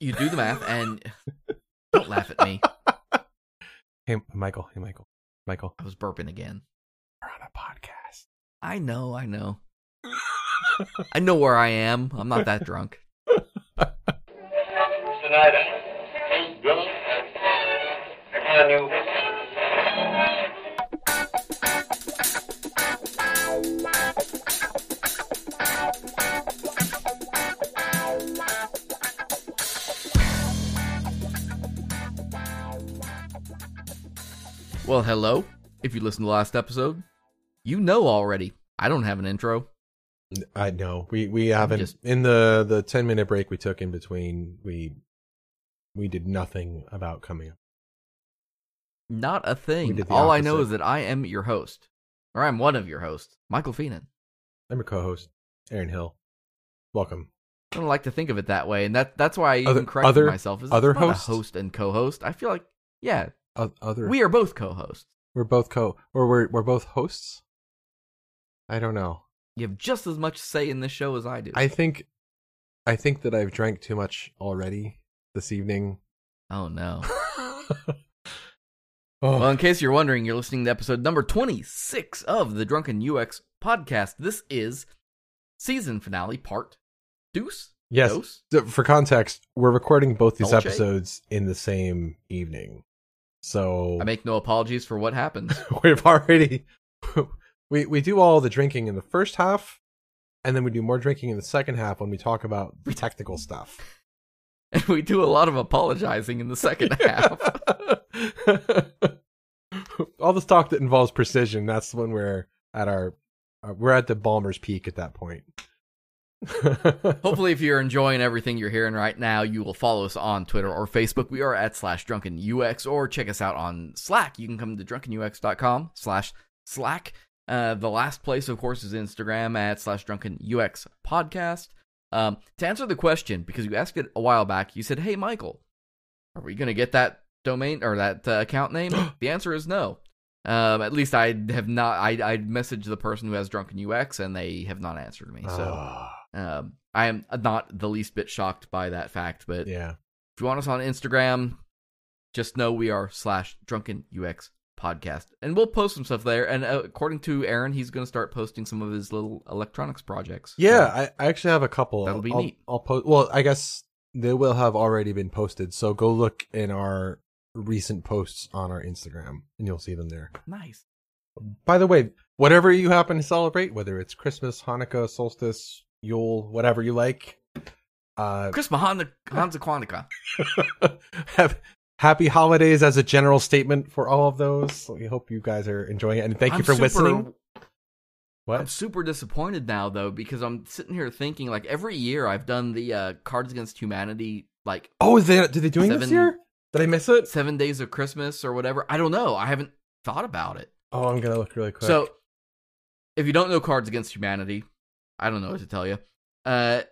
you do the math, and don't laugh at me. Hey, Michael. Hey, Michael. Michael. I was burping again. We're on a podcast. I know, I know. I know where I am. I'm not that drunk. Tonight, Well, hello. If you listened to the last episode, you know already. I don't have an intro. I know we we haven't just- in the the ten minute break we took in between. We we did nothing about coming up. Not a thing. All I know is that I am your host, or I'm one of your hosts, Michael Fienen. I'm your co-host, Aaron Hill. Welcome. I don't like to think of it that way, and that that's why I even Other- corrected other- myself. Is other it's not a hosts? host and co-host. I feel like, yeah, Other we are both co-hosts. we're both co or we're we're both hosts. I don't know. You have just as much say in this show as I do. I think I think that I've drank too much already this evening. oh no. oh, Well, in case you're wondering, you're listening to episode number 26 of the Drunken UX podcast. This is season finale part deuce. yes. Dose? For context, we're recording both these Dolce? episodes in the same evening. So I make no apologies for what happened. we've already we we do all the drinking in the first half and then we do more drinking in the second half when we talk about the technical stuff. and we do a lot of apologizing in the second half. all the talk that involves precision, that's when we're at our uh, we're at the Ballmer's peak at that point. Hopefully, if you're enjoying everything you're hearing right now, you will follow us on Twitter or Facebook. We are at slash drunken UX or check us out on Slack. You can come to drunkenux.com slash Slack. Uh, the last place, of course, is Instagram at slash drunken UX podcast. Um, to answer the question, because you asked it a while back, you said, Hey, Michael, are we going to get that domain or that uh, account name? the answer is no. Um, at least I have not. I I messaged the person who has drunken UX, and they have not answered me. So Ah, um, I am not the least bit shocked by that fact, but yeah. if you want us on Instagram, just know we are slash drunken UX podcast, and we'll post some stuff there. And uh, according to Aaron, he's going to start posting some of his little electronics projects. Yeah, So, I, I actually have a couple. That'll be I'll, neat. I'll post. Well, I guess they will have already been posted. So go look in our recent posts on our Instagram, and you'll see them there. nice. By the way, whatever you happen to celebrate, whether it's Christmas, Hanukkah, solstice, Yule, whatever you like, uh, Chris Mahan Hansa Quantica. have happy holidays as a general statement for all of those. We hope you guys are enjoying it, and thank you I'm for super- listening. What? I'm super disappointed now though because I'm sitting here thinking like every year I've done the uh, Cards Against Humanity like Oh, is they did they doing this year? Did I miss it? seven days of Christmas or whatever. I don't know. I haven't thought about it. Oh, I'm gonna look really quick. So, if you don't know Cards Against Humanity, I don't know what to tell you. Uh,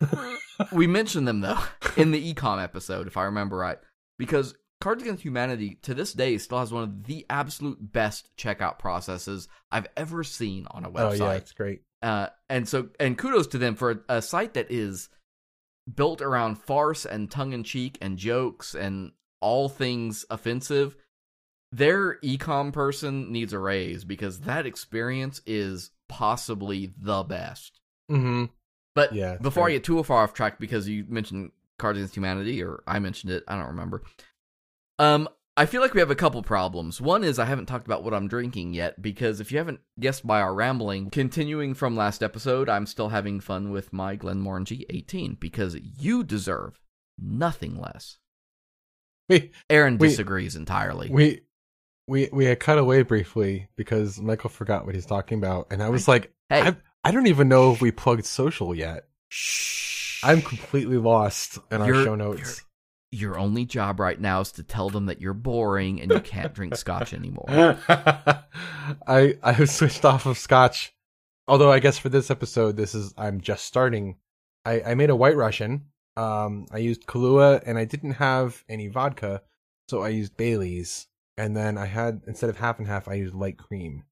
we mentioned them though in the ecom episode, if I remember right, because Cards Against Humanity to this day still has one of the absolute best checkout processes I've ever seen on a website. oh yeah, it's great. Uh, and so, and kudos to them for a, a site that is built around farce and tongue in cheek and jokes and all things offensive. Their ecom person needs a raise because that experience is possibly the best. Mm-hmm. But Yeah, before I get too far off track, because you mentioned Cards Against Humanity, or I mentioned it, I don't remember. Um, I feel like we have a couple problems. One is I haven't talked about what I'm drinking yet, because if you haven't guessed by our rambling, continuing from last episode, I'm still having fun with my Glenmorangie 18 because you deserve nothing less. We Aaron We- disagrees entirely. we we we had cut away briefly because Michael forgot what he's talking about, and I was like, hey, I, I don't even know if we plugged social yet. shh. I'm completely lost in our You're- show notes. Your only job right now is to tell them that you're boring and you can't drink scotch anymore. I I have switched off of scotch. Although I guess for this episode, this is I'm just starting. I I made a White Russian. Um, I used Kahlua, and I didn't have any vodka, so I used Bailey's. And then I had instead of half and half, I used light cream.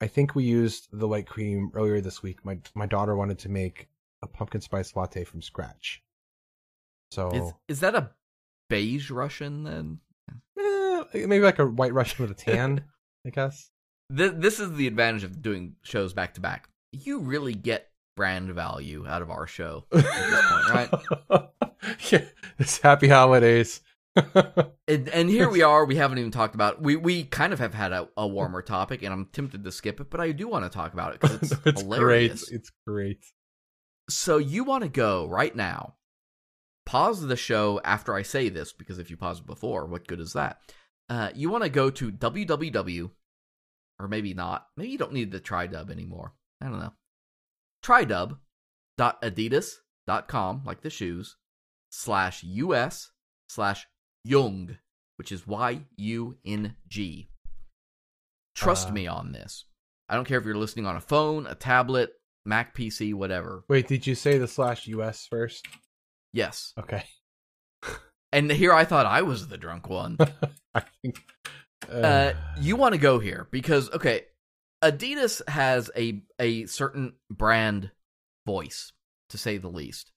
I think we used the white cream earlier this week. My my daughter wanted to make a pumpkin spice latte from scratch. So Is is that a beige Russian then? eh, maybe like a white Russian with a tan, I guess. Th- this is the advantage of doing shows back to back. You really get brand value out of our show at this point, right? yeah, it's happy holidays. And, and here we are. We haven't even talked about. We we kind of have had a, a warmer topic, and I'm tempted to skip it, but I do want to talk about it because it's, it's hilarious. great. It's great. So you want to go right now, pause the show after I say this, because if you pause it before, what good is that? Uh, you want to go to www, or maybe not. Maybe you don't need the tridub anymore. I don't know. Tridub.adidas.com, like the shoes, slash us slash Yung, which is Y U N G. Trust Uh. me on this. I don't care if you're listening on a phone, a tablet, Mac PC, whatever. Wait, did you say the slash US first? Yes. Okay. And here I thought I was the drunk one. I think. Uh, you want to go here because okay, Adidas has a a certain brand voice to say the least.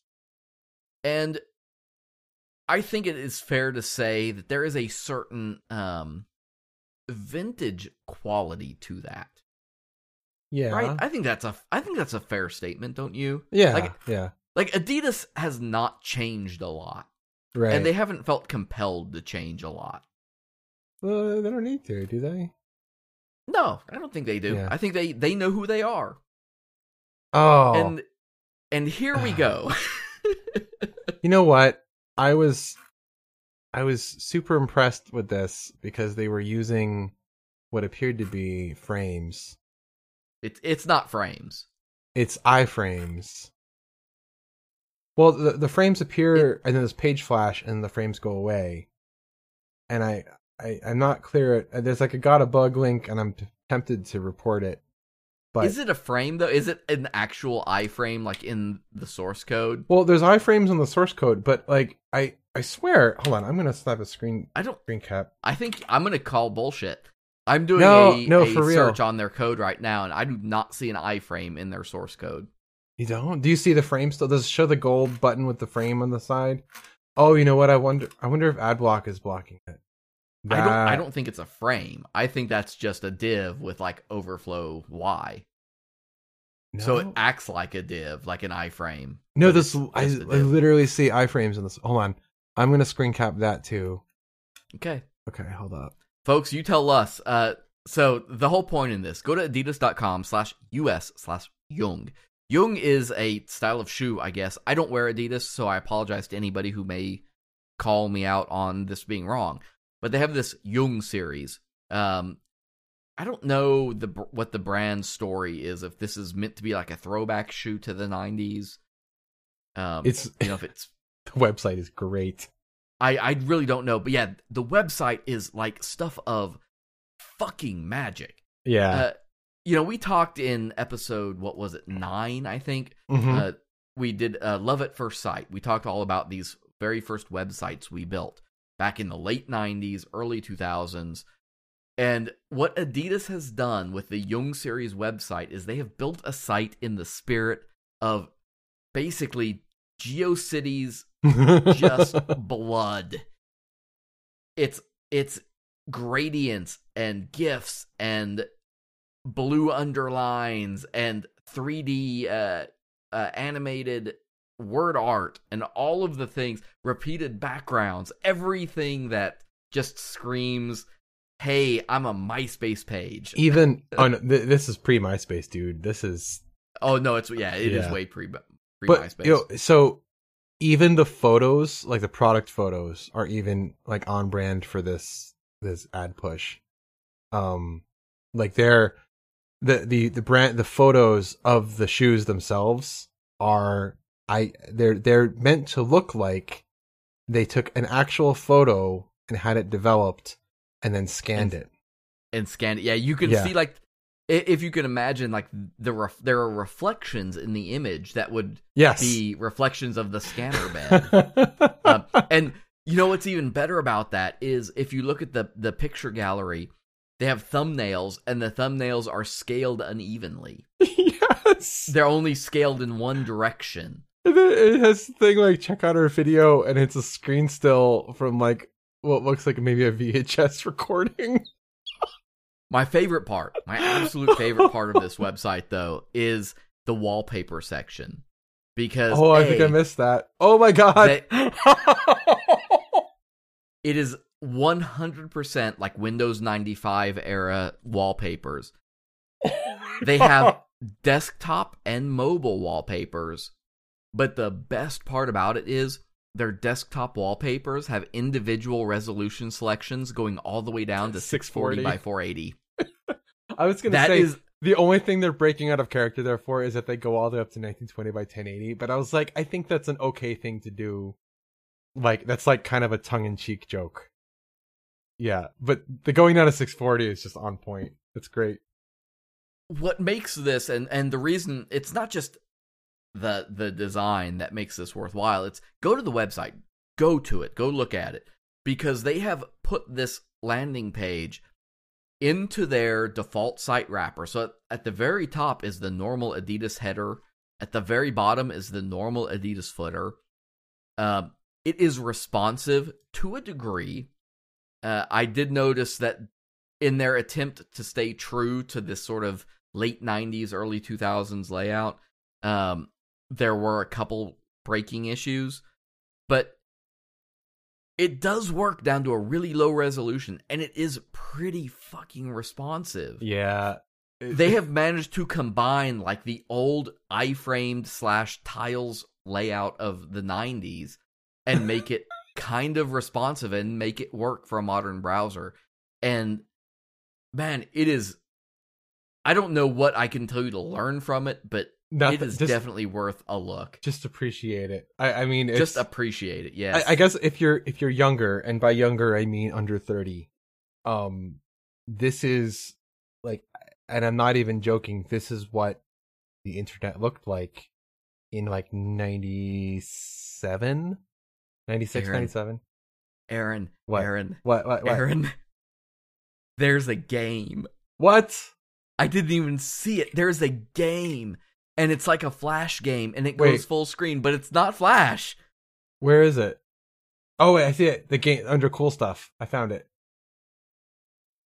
And I think it is fair to say that there is a certain um vintage quality to that. yeah. Right? I think that's a I think that's a fair statement, don't you? yeah. like- yeah. Like Adidas has not changed a lot. Right. And they haven't felt compelled to change a lot. Well, they don't need to, do they? No, I don't think they do. Yeah. I think they they know who they are. Oh. And and here we go. You know what? I was I was super impressed with this because they were using what appeared to be frames. it's it's not frames. It's iframes. Well, the the frames appear and then there's page flash and the frames go away. And I I I'm not clear. There's like a got a bug link and I'm tempted to report it. But is it a frame though? Is it an actual iframe like in the source code? well, there's iframes in the source code, but like I I swear, hold on, I'm gonna slap a screen I don't. screen cap. I think I'm gonna call bullshit. I'm doing No, a, no, a for real. search on their code right now, and I do not see an iframe in their source code. You don't? Do you see the frame still? Does it show the gold button with the frame on the side? Oh, you know what? I wonder. I wonder if AdBlock is blocking it. I don't. I don't think it's a frame. I think that's just a div with like overflow Y. So it acts like a div, like an iframe. no, this I, I literally see iframes in this. Hold on, I'm gonna screen cap that too. Okay. Okay, hold up. folks you tell us uh so the whole point in this go to adidas.com slash us slash yung yung is a style of shoe i guess i don't wear adidas so i apologize to anybody who may call me out on this being wrong but they have this yung series um i don't know the what the brand story is if this is meant to be like a throwback shoe to the 90s um It's you know if it's the website is great. I I really don't know, but yeah, the website is like stuff of fucking magic. Yeah. Uh, you know, we talked in episode what was it nine? I think Mhm. uh, we did uh, love at first sight. We talked all about these very first websites we built back in the late '90s, early 2000s. And what Adidas has done with the Yung series website is they have built a site in the spirit of basically GeoCities just blood. It's it's gradients and gifs and blue underlines and 3D uh, uh, animated word art and all of the things, repeated backgrounds, everything that just screams, "Hey, I'm a MySpace page." Even oh no, th- this is pre MySpace, dude. This is oh no, it's yeah, it is Yeah. way pre pre MySpace. you know, so even the photos, like the product photos, are even like on brand for this this ad push. Um, like they're the the the brand the photos of the shoes themselves are I they're they're meant to look like they took an actual photo and had it developed and then scanned it. and scan it. Yeah, you can Yeah. see like if you can imagine like the ref- there are reflections in the image that would Yes. be reflections of the scanner bed. um, and you know what's even better about that is if you look at the the picture gallery, they have thumbnails and the thumbnails are scaled unevenly. yes. They're only scaled in one direction. And then it has the thing like check out our video, and it's a screen still from like what looks like maybe a VHS recording. My favorite part, my absolute favorite part of this website, though, is the wallpaper section. Because Oh, I A, think I missed that. Oh my god! it is 100% like Windows 95 era wallpapers. Oh they have desktop and mobile wallpapers, but the best part about it is their desktop wallpapers have individual resolution selections going all the way down to 640 640. by 480. I was gonna say is the only thing they're breaking out of character there for is that they go all the way up to 1920 by 1080. But I was like, I think that's an okay thing to do. Like that's like kind of a tongue in cheek joke. Yeah, but the going down to 640 is just on point. It's great. what makes this and and the reason it's not just the the design that makes this worthwhile. It's go to the website. Go to it. Go look at it. Because they have put this landing page into their default site wrapper. So at the very top is the normal adidas header. At the very bottom is the normal adidas footer. Um, it is responsive to a degree. Uh, i did notice that in their attempt to stay true to this sort of late 90s early 2000s layout um there were a couple breaking issues but it does work down to a really low resolution and it is pretty fucking responsive. Yeah, they have managed to combine like the old iframed slash tiles layout of the 90s and make it kind of responsive and make it work for a modern browser. And man it is i don't know what i can tell you to learn from it but Nothing- it is just, definitely worth a look just appreciate it. I, I mean, it's, just appreciate it yes I, I guess if you're if you're younger, and by younger I mean under thirty, um, this is like, and I'm not even joking. This is what the internet looked like in like 97, 96, Aaron. 97. aaron What? aaron What? What? What? aaron there's a game What? I didn't even see it. There's a game, and it's like a Flash game, and it Wait. goes full screen, but it's not Flash. Where is it? Oh wait, I see it. The game under cool stuff. I found it.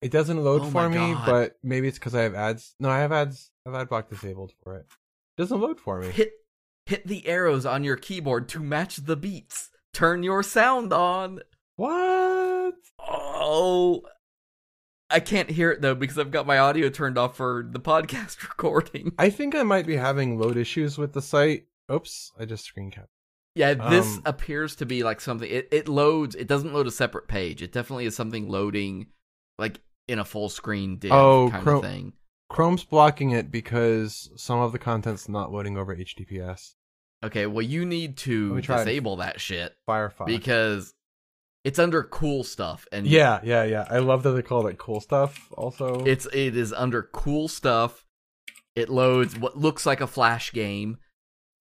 It doesn't load Oh for me, God. but maybe it's because I have ads. No, I have ads. I have ad block disabled for it. It doesn't load for me. Hit hit the arrows on your keyboard to match the beats. Turn your sound on. What? Oh, I can't hear it though because I've got my audio turned off for the podcast recording. I think I might be having load issues with the site. Oops, I just screen capped. Yeah, this Um, appears to be like something. It it loads. It doesn't load a separate page. It definitely is something loading, like in a full screen div Oh, kind Chrome- of thing. Chrome's blocking it because some of the content's not loading over HTTPS. Okay, well you need to disable that shit Firefox. because it's under cool stuff and yeah, yeah, yeah. I love that they call it cool stuff. Also, it's it is under cool stuff. It loads what looks like a flash game.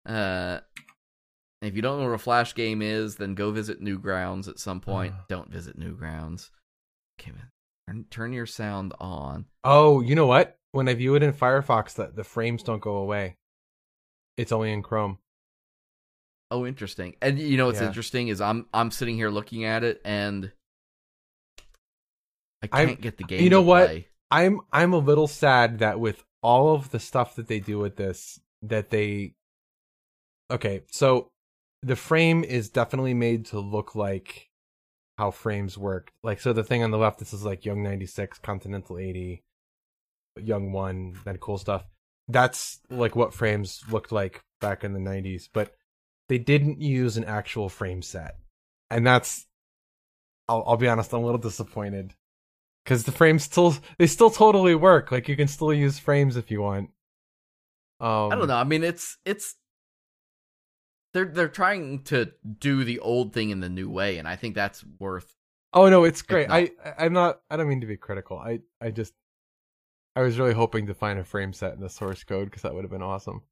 Uh if you don't know what a flash game is, then go visit Newgrounds at some point. Don't visit Newgrounds. Okay, man. Turn, turn your sound on. Oh, you know what? When I view it in Firefox, the, the frames don't go away. It's only in Chrome. Oh, interesting. And you know what's Yeah. interesting is I'm I'm sitting here looking at it and I I'm- can't get the game. you know what? play. I'm I'm a little sad that with all of the stuff that they do with this, that they Okay, so the frame is definitely made to look like how frames work. Like so the thing on the left, this is like Yung ninety six, Continental eighty, Yung one, that cool stuff. That's like what frames looked like back in the nineties, but they didn't use an actual frame set. And that's I'll I'll be honest, I'm a little disappointed because the frames still they still totally work. Like you can still use frames if you want. Um, I don't know. I mean, it's it's they're they're trying to do the old thing in the new way, and I think that's worth. Oh no, it's great. not- I I- I'm not. I don't mean to be critical. I I just I was really hoping to find a frame set in the source code because that would have been awesome.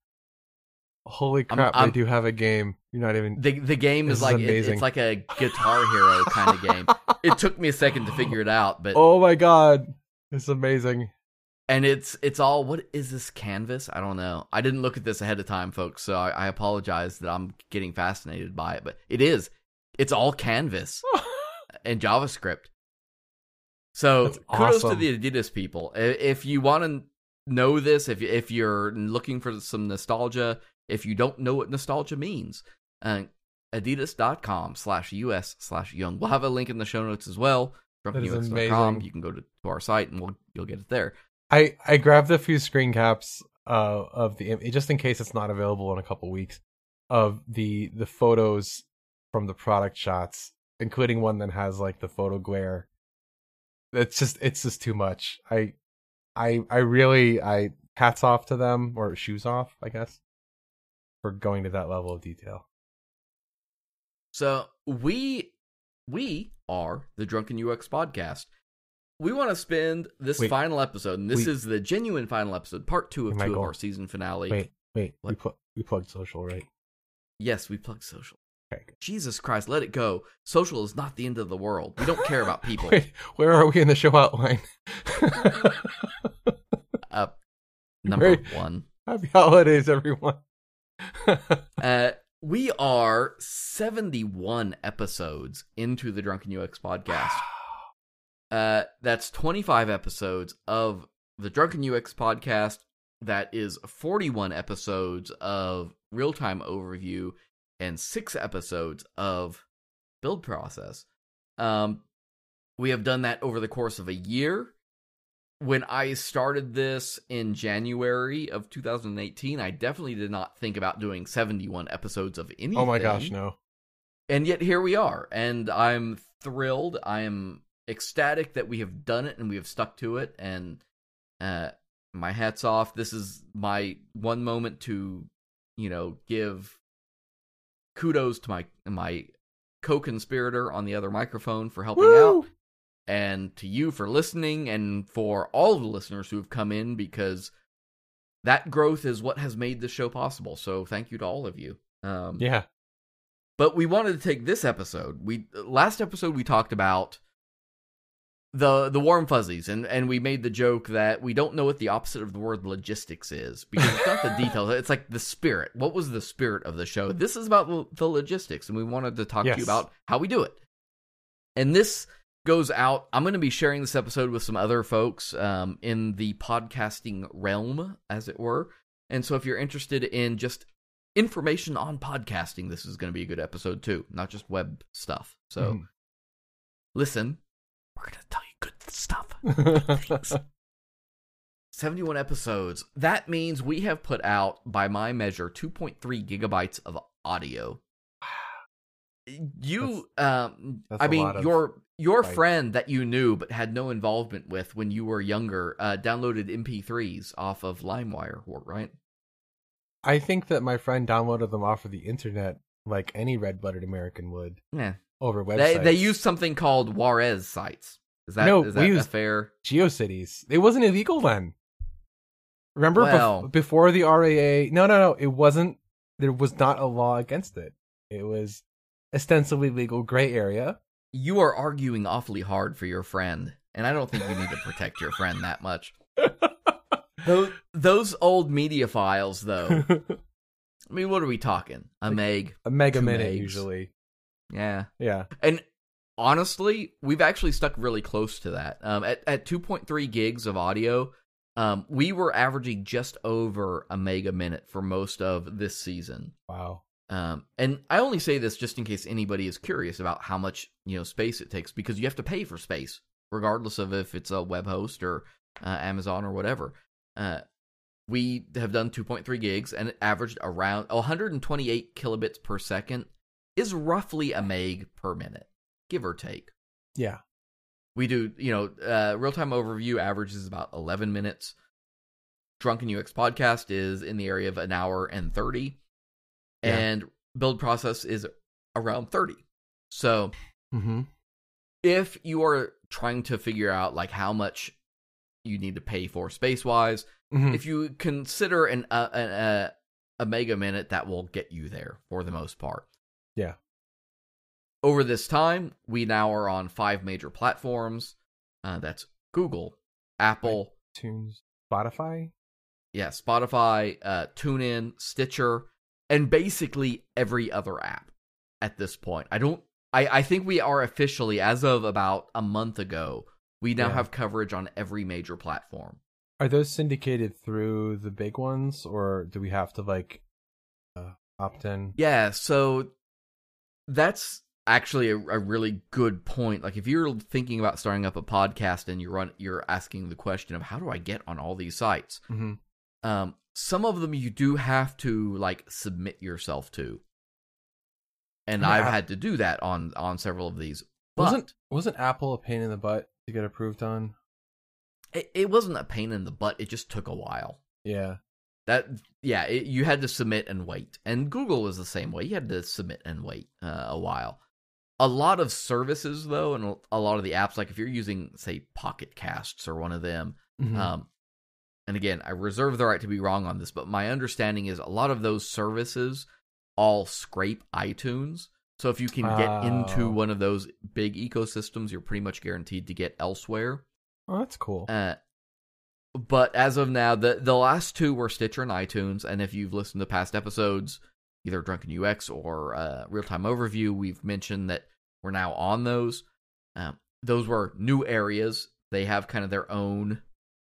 Holy crap! i do have a game. You're not even. the The game is is like it- it's like a Guitar Hero kind of game. It took me a second to figure it out, but oh my god, it's amazing. and it's it's all what is this canvas? I don't know. I didn't look at this ahead of time, folks, so I, I apologize that I'm getting fascinated by it, but it is. It's all canvas and JavaScript. So That's kudos awesome. to the Adidas people. If you want to know this, if if you're looking for some nostalgia, if you don't know what nostalgia means, uh, adidas.com slash us slash yung. We'll have a link in the show notes as well. amazing. You can go to, to our site and we'll you'll get it there. I I grabbed a few screen caps uh of the just in case it's not available in a couple weeks of the the photos from the product shots, including one that has like the photo glare. It's just it's just too much. I I I really I hats off to them or shoes off, I guess, for going to that level of detail. So we we are the Drunken UX podcast. We want to spend this Wait. final episode, and this We- is the genuine final episode, part two of two of our season finale. Wait, wait, we What? put we plugged social, right? Yes, we plug social. Okay. Jesus Christ, let it go. Social is not the end of the world. We don't care about people. Wait, where are we in the show outline? Uh, number one. Happy holidays, everyone. Uh, we are 71 episodes into the Drunken UX podcast. Uh, that's 25 episodes of the Drunken UX podcast. That is 41 episodes of real time overview and six episodes of build process. Um, we have done that over the course of a year. When I started this in January of 2018, I definitely did not think about doing 71 episodes of anything. Oh my gosh, no. and yet here we are and i'm thrilled. I am ecstatic that we have done it and we have stuck to it and uh my hats off. This is my one moment to you know give kudos to my my co-conspirator on the other microphone for helping out and to you for listening and for all the listeners who have come in because that growth is what has made this show possible. So thank you to all of you. Um Yeah. but we wanted to take this episode. We last episode we talked about the the warm fuzzies and and we made the joke that we don't know what the opposite of the word logistics is because it's not the details. It's like the spirit. What was the spirit of the show? This is about the, the logistics and we wanted to talk to you about how we do it. And this goes out i'm going to be sharing this episode with some other folks um, in the podcasting realm as it were and so if you're interested in just information on podcasting this is going to be a good episode too not just web stuff so Mhm. listen we're going to tell you good stuff Thanks. 71 episodes. That means we have put out, by my measure, 2.3 gigabytes of audio. You, um, that's I mean, of your your bytes. friend that you knew but had no involvement with when you were younger, uh, downloaded MP3s off of LimeWire, right? I think that my friend downloaded them off of the internet like any red blooded American would Yeah, over websites. they they use something called warez sites. Is that No, is we that use- a fair? GeoCities. It wasn't illegal then. Remember bef- before the RIAA? No, no, no. It wasn't. There was not a law against it. It was ostensibly legal gray area. You are arguing awfully hard for your friend, and I don't think you need to protect your friend that much. Those, those old media files, though. I mean, what are we talking? A meg? a mega Two minute megs. usually. Yeah. Yeah. And honestly, we've actually stuck really close to that. Um, at at 2.3 gigs of audio, um, we were averaging just over a mega minute for most of this season. Wow. Um, and I only say this just in case anybody is curious about how much you know space it takes because you have to pay for space, regardless of if it's a web host or uh, Amazon or whatever. Uh, we have done 2.3 gigs and it averaged around 128 kilobits per second is roughly a meg per minute, give or take. Yeah. We do, you know, uh, real time overview averages about 11 minutes. Drunken UX podcast is in the area of an hour and 30. Yeah. And build process is around 30. So Mm-hmm. if you are trying to figure out like how much you need to pay for space wise, Mhm. if you consider an, uh, an uh, a mega minute, that will get you there for the most part. Yeah. Over this time, we now are on five major platforms. Uh, that's Google, Apple, Tunes. Spotify. Yeah, Spotify, uh, TuneIn, Stitcher, and basically every other app at this point. I don't. I I think we are officially, as of about a month ago, we now Yeah. have coverage on every major platform. Are those syndicated through the big ones, or do we have to like uh, opt in? Yeah, so that's actually a, a really good point. Like if you're thinking about starting up a podcast and you're run, you're asking the question of how do I get on all these sites? hmm Um, some of them you do have to like submit yourself to, and Yeah. I've had to do that on on several of these. But Wasn't wasn't Apple a pain in the butt to get approved on? it, it wasn't a pain in the butt. It just took a while. Yeah. That yeah, it, you had to submit and wait, and Google was the same way. You had to submit and wait uh, a while. A lot of services though, and a lot of the apps, like if you're using say Pocket Casts or one of them, Mhm. um, and again, I reserve the right to be wrong on this, but my understanding is a lot of those services all scrape iTunes. So if you can get into one of those big ecosystems, you're pretty much guaranteed to get elsewhere. oh, that's cool. Uh, but as of now, the the last two were Stitcher and iTunes, and if you've listened to past episodes, either Drunken UX or uh, Real Time Overview, we've mentioned that we're now on those. Um, those were new areas. They have kind of their own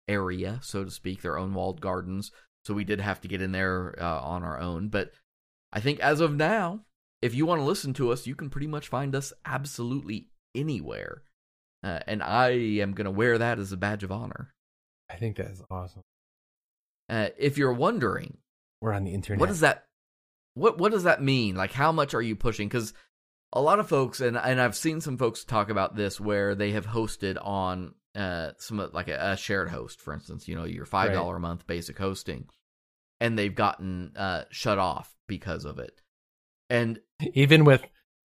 area, so to speak, their own walled gardens. So we did have to get in there uh, on our own. But I think as of now, if you want to listen to us, you can pretty much find us absolutely anywhere. Uh, and I am going to wear that as a badge of honor. I think that is awesome. Uh, if you're wondering, We're on the internet. what does that what what does that mean? Like how much are you pushing? Because a lot of folks and and I've seen some folks talk about this where they have hosted on uh some like a, a shared host, for instance. You know, your five dollar a month basic hosting, and they've gotten uh shut off because of it. And even with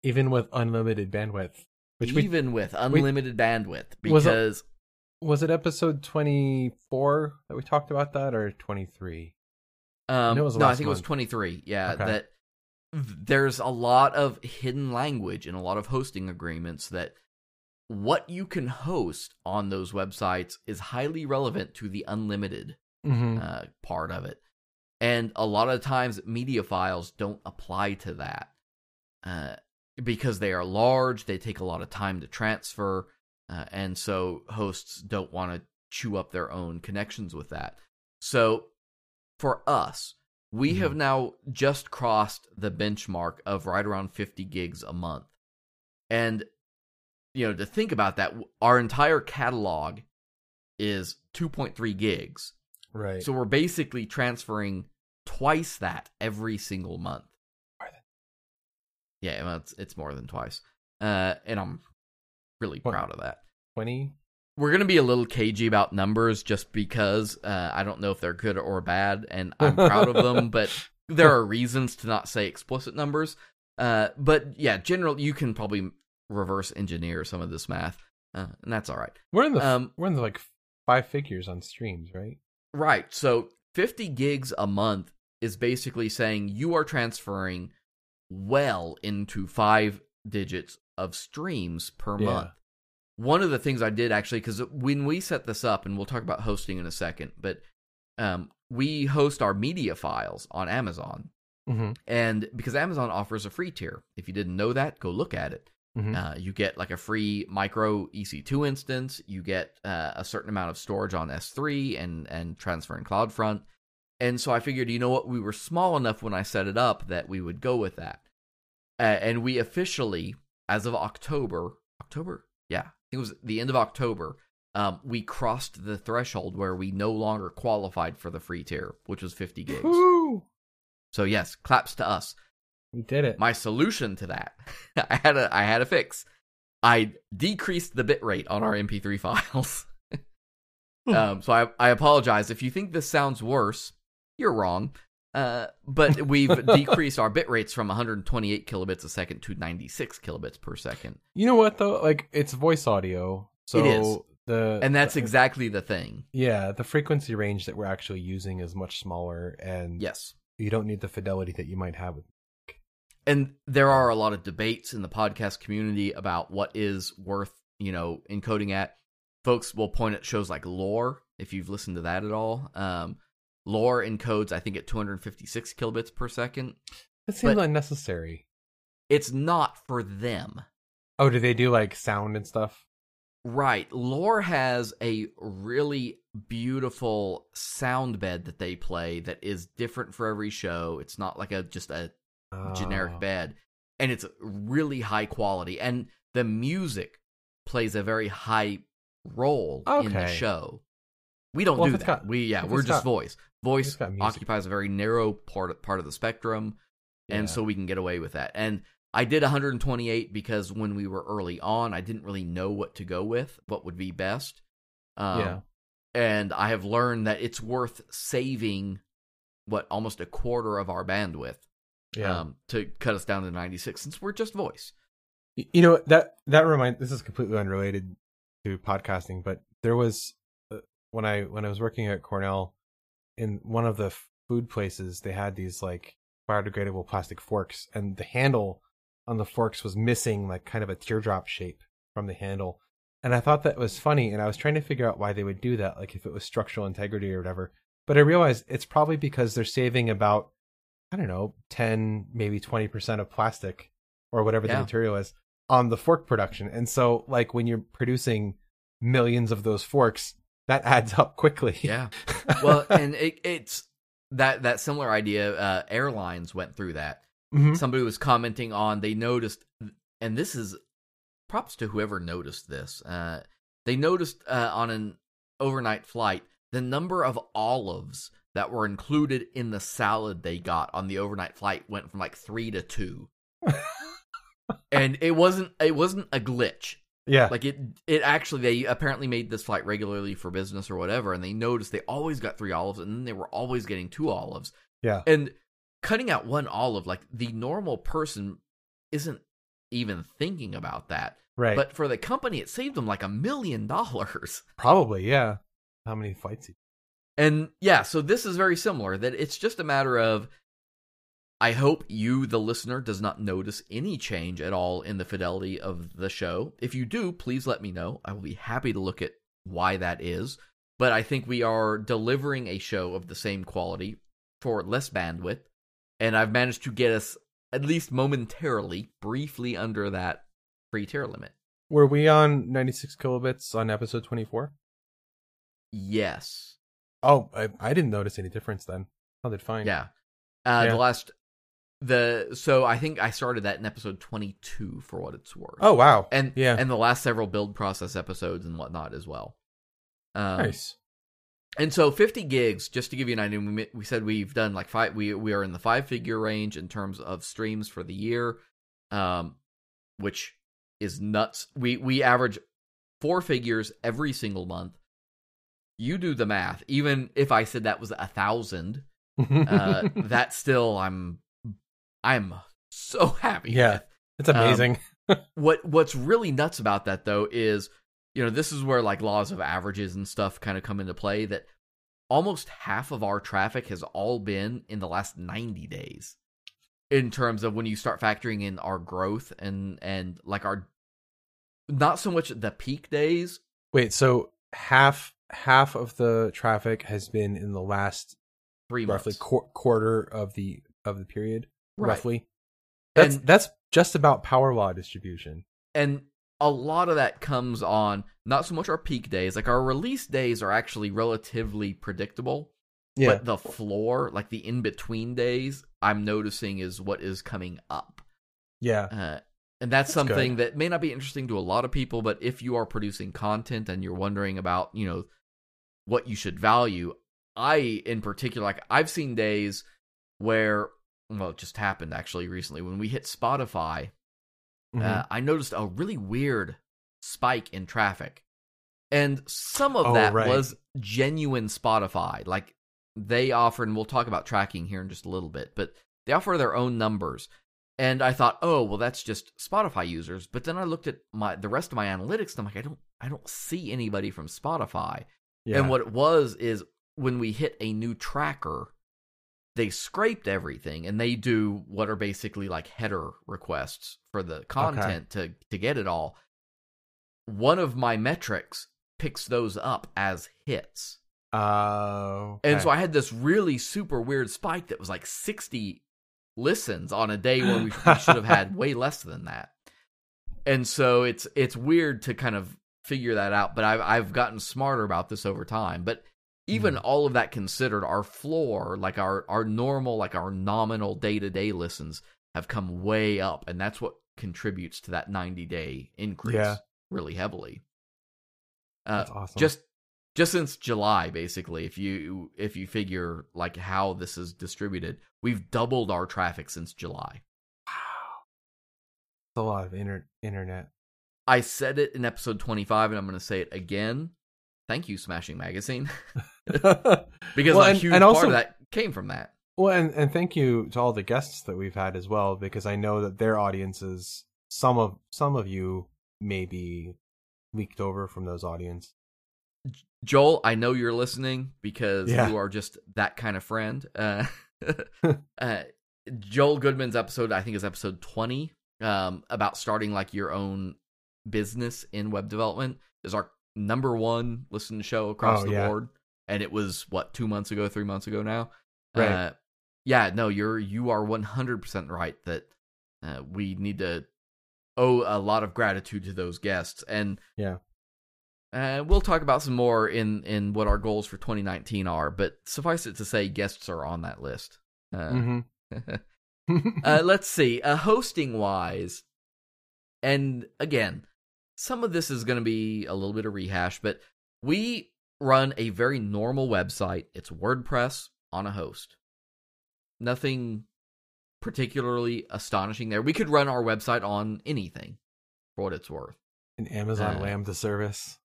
even with unlimited bandwidth? Which we even with unlimited bandwidth, Was it- because was it episode twenty four that we talked about that or twenty three? Um, no, I think it was 23. Yeah, Okay. that there's a lot of hidden language in a lot of hosting agreements that what you can host on those websites is highly relevant to the unlimited Mm-hmm. uh, part of it. And a lot of times, media files don't apply to that uh, because they are large, they take a lot of time to transfer, uh, and so hosts don't want to chew up their own connections with that. So, for us, we Mhm. have now just crossed the benchmark of right around 50 gigs a month. And, you know, to think about that, our entire catalog is 2.3 gigs. right. So we're basically transferring twice that every single month. Yeah, well, it's it's more than twice, uh, and I'm really What? proud of that. twenty. We're gonna be a little cagey about numbers just because uh, I don't know if they're good or bad, and I'm proud of them, but there are reasons to not say explicit numbers. Uh, but yeah, general you can probably reverse engineer some of this math, uh, and that's all right. We're in the Um, we're in the like five figures on streams, right? Right. So 50 gigs a month is basically saying you are transferring well into five digits of streams per Yeah. month. One of the things I did actually, because when we set this up, and we'll talk about hosting in a second, but um, we host our media files on Amazon. Mm-hmm. And because Amazon offers a free tier, if you didn't know that, go look at it. Mhm. Uh, you get like a free micro EC2 instance. You get uh, a certain amount of storage on S3 and and transfer in CloudFront. And so I figured, you know what, we were small enough when I set it up that we would go with that. Uh, and we officially, as of October, October, yeah, I think it was the end of October. Um, we crossed the threshold where we no longer qualified for the free tier, which was 50 gigs. Woo! So yes, claps to us We did it. my solution to that i had a i had a fix i decreased the bit rate on our mp3 files um so i i apologize if you think this sounds worse you're wrong uh but we've decreased our bit rates from 128 kilobits a second to 96 kilobits per second you know what though? Like it's voice audio, so It is. the and that's the- exactly the thing yeah. The frequency range that we're actually using is much smaller, and yes you don't need the fidelity that you might have with. And there are a lot of debates in the podcast community about what is worth you know encoding at folks will point at shows like lore if you've listened to that at all. Um, lore encodes, I think, at 256 kilobits per second. That seems But- unnecessary. It's not for them. Oh, do they do like sound and stuff? Right. Lore has a really beautiful sound bed that they play that is different for every show. It's not like a just a generic Oh. bed. And it's really high quality. And the music plays a very high role in the show. We don't Well, do that. got- we yeah, we're just got- voice. Voice it's got music. occupies a very narrow part part of the spectrum and Yeah. so we can get away with that. And I did 128 because when we were early on, I didn't really know what to go with, what would be best. Um, Yeah. And I have learned that it's worth saving what almost a quarter of our bandwidth Yeah. um, to cut us down to 96 since we're just voice. You know that that remind this is completely unrelated to podcasting but there was uh, when i when i was working at cornell in one of the food places they had these like biodegradable plastic forks and the handle on the forks was missing like kind of a teardrop shape from the handle and i thought that was funny and i was trying to figure out why they would do that like if it was structural integrity or whatever but i realized it's probably because they're saving about i don't know 10 maybe 20% of plastic or whatever the material is on the fork production. And so like when you're producing millions of those forks, that adds up quickly. Yeah. Well, and it, it's that that similar idea. Uh, airlines went through that. Mhm. Somebody was commenting on they noticed, and this is props to whoever noticed this. Uh, they noticed uh, on an overnight flight the number of olives that were included in the salad they got on the overnight flight went from like three to two. and it wasn't it wasn't a glitch yeah. like it it actually they apparently made this flight regularly for business or whatever and they noticed they always got three olives and then they were always getting two olives yeah. and cutting out one olive like the normal person isn't even thinking about that Right. but for the company it saved them like a million dollars probably, yeah. How many fights? And yeah so this is very similar that it's just a matter of I hope you, the listener, does not notice any change at all in the fidelity of the show. If you do, please let me know. I will be happy to look at why that is. But I think we are delivering a show of the same quality for less bandwidth. And I've managed to get us, at least momentarily, briefly under that free tier limit. Were we on 96 kilobits on episode 24? Yes. Oh, I, I didn't notice any difference then. I did fine. Yeah. Uh, Yeah. The last. The so I think I started that in episode twenty two for what it's worth. Oh, wow. and yeah. and the last several build process episodes and whatnot as well. Um, nice. And so 50 gigs, just to give you an idea, we, we said we've done like five. We we are in the five figure range in terms of streams for the year, um, which is nuts. We we average four figures every single month. You do the math. Even if I said that was a thousand, uh, that still I'm I'm so happy. Yeah. with. it's amazing. What what's really nuts about that though is, you know, this is where like laws of averages and stuff kind of come into play that almost half of our traffic has all been in the last 90 days in terms of when you start factoring in our growth and and like our not so much the peak days Wait, so half half of the traffic has been in the last 3 roughly months. qu- quarter of the of the period Right. roughly. That's And- that's just about power law distribution. And a lot of that comes on not so much our peak days like our release days are actually relatively predictable. Yeah. But the floor, like the in between days, I'm noticing is what is coming up. yeah. Uh, and that's, That's something that may not be interesting to a lot of people, but if you are producing content and you're wondering about, you know, what you should value, I in particular, like I've seen days where, well, it just happened actually recently when we hit Spotify, Mhm. uh, I noticed a really weird spike in traffic. And some of Oh, that right. was genuine Spotify. Like they offer, and we'll talk about tracking here in just a little bit, but they offer their own numbers. And I thought, oh, well, that's just Spotify users. But then I looked at my the rest of my analytics, and I'm like, I don't, I don't see anybody from Spotify. Yeah And what it was is when we hit a new tracker, they scraped everything and they do what are basically like header requests for the content to to get it all. One of my metrics picks those up as hits. Uh, And so I had this really super weird spike that was like 60 listens on a day where we, we should have had way less than that. And so it's it's weird to kind of figure that out, but I've I've gotten smarter about this over time. But even Hmm. all of that considered, our floor, like our our normal, like our nominal day to day listens, have come way up, and that's what contributes to that 90 day increase Yeah. really heavily. Uh, That's awesome. just just since July, basically, if you if you figure like how this is distributed, we've doubled our traffic since July. wow, it's a lot of inter- internet. I said it in episode 25, and I'm going to say it again. Thank you, Smashing Magazine, because Well, a and- huge and part also- of that came from that. Well, and, and thank you to all the guests that we've had as well, because I know that their audiences, some of some of you may be leaked over from those audience. Joel, I know you're listening because Yeah. you are just that kind of friend. Uh, uh, Joel Goodman's episode, I think, is episode 20, um, about starting like your own business in web development, is our number one listened show across Oh, the yeah. board. And it was what two months ago, three months ago now. Right. Uh, yeah, no, you're you are 100 percent right that uh, we need to owe a lot of gratitude to those guests and Yeah. uh, we'll talk about some more in in what our goals for 2019 are but suffice it to say guests are on that list uh, hmm uh, let's see uh, hosting wise and again some of this is going to be a little bit of rehash but we run a very normal website. It's wordpress on a host. Nothing particularly astonishing there. We could run our website on anything for what it's worth. An Amazon Uh, Lambda service.